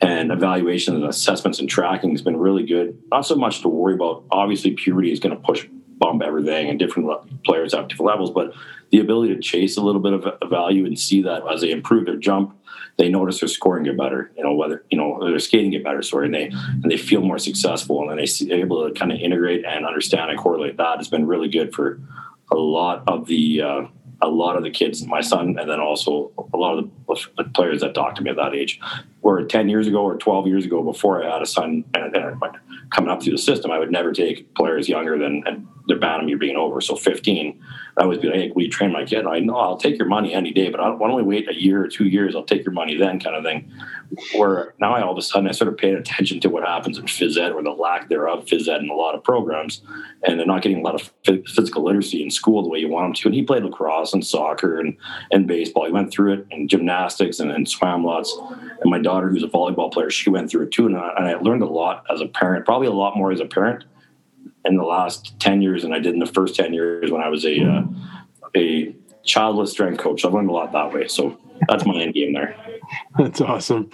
and evaluations and assessments and tracking has been really good. Not so much to worry about. Obviously, puberty is going to push bump everything, and different players have different levels. But the ability to chase a little bit of value and see that as they improve their jump, they notice their scoring get better. You know, whether you know their skating get better, sorry, and they and they feel more successful, and then they see, able to kind of integrate and understand and correlate that has been really good for a lot of the uh, a lot of the kids, my son, and then also a lot of the players that talked to me at that age. were 10 years ago or 12 years ago, before I had a son and, and coming up through the system, I would never take players younger than and year being over. So 15, I always be like, hey, you train my kid? I know I'll take your money any day, but I why don't we wait a year or two years? I'll take your money then, kind of thing. Where now I all of a sudden I sort of pay attention to what happens in phys ed or the lack thereof phys ed in a lot of programs, and they're not getting a lot of physical literacy in school the way you want them to. And he played lacrosse and soccer and, and baseball. He went through it and gymnastics and, and swam lots. And my daughter, who's a volleyball player, she went through it too. And I, and I learned a lot as a parent, probably a lot more as a parent in the last 10 years than I did in the first 10 years when I was a uh, a childless strength coach. I've learned a lot that way. So that's my end game there. That's awesome.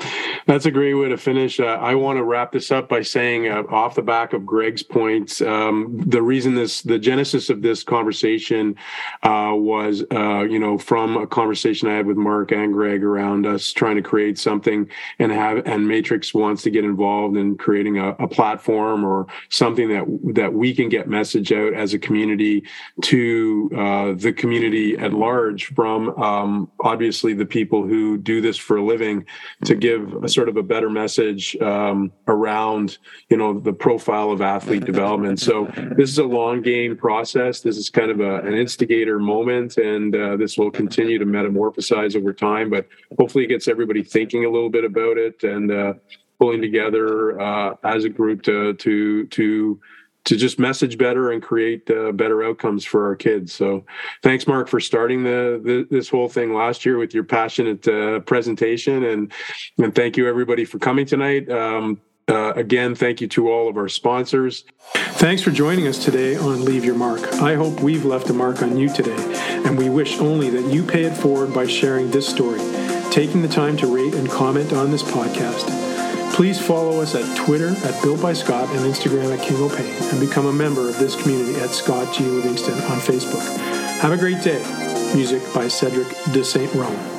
That's a great way to finish. Uh, I want to wrap this up by saying, uh, off the back of Greg's points, um, the reason this, the genesis of this conversation uh, was, uh, you know, from a conversation I had with Mark and Greg around us trying to create something and have, and Matrix wants to get involved in creating a, a platform or something that that we can get message out as a community to uh, the community at large from um, obviously the people who do this for a living to give a sort of a better message um, around you know the profile of athlete development. So this is a long game process. This is kind of a, an instigator moment and uh, this will continue to metamorphosize over time but hopefully it gets everybody thinking a little bit about it and uh, pulling together uh, as a group to to to to just message better and create uh, better outcomes for our kids. So, thanks, Mark, for starting the, the this whole thing last year with your passionate uh, presentation, and and thank you everybody for coming tonight. Um, uh, again, thank you to all of our sponsors. Thanks for joining us today on Leave Your Mark. I hope we've left a mark on you today, and we wish only that you pay it forward by sharing this story, taking the time to rate and comment on this podcast. Please follow us at Twitter at Built by Scott and Instagram at King O'Pain and become a member of this community at Scott G. Livingston on Facebook. Have a great day. Music by Cedric de St. Rome.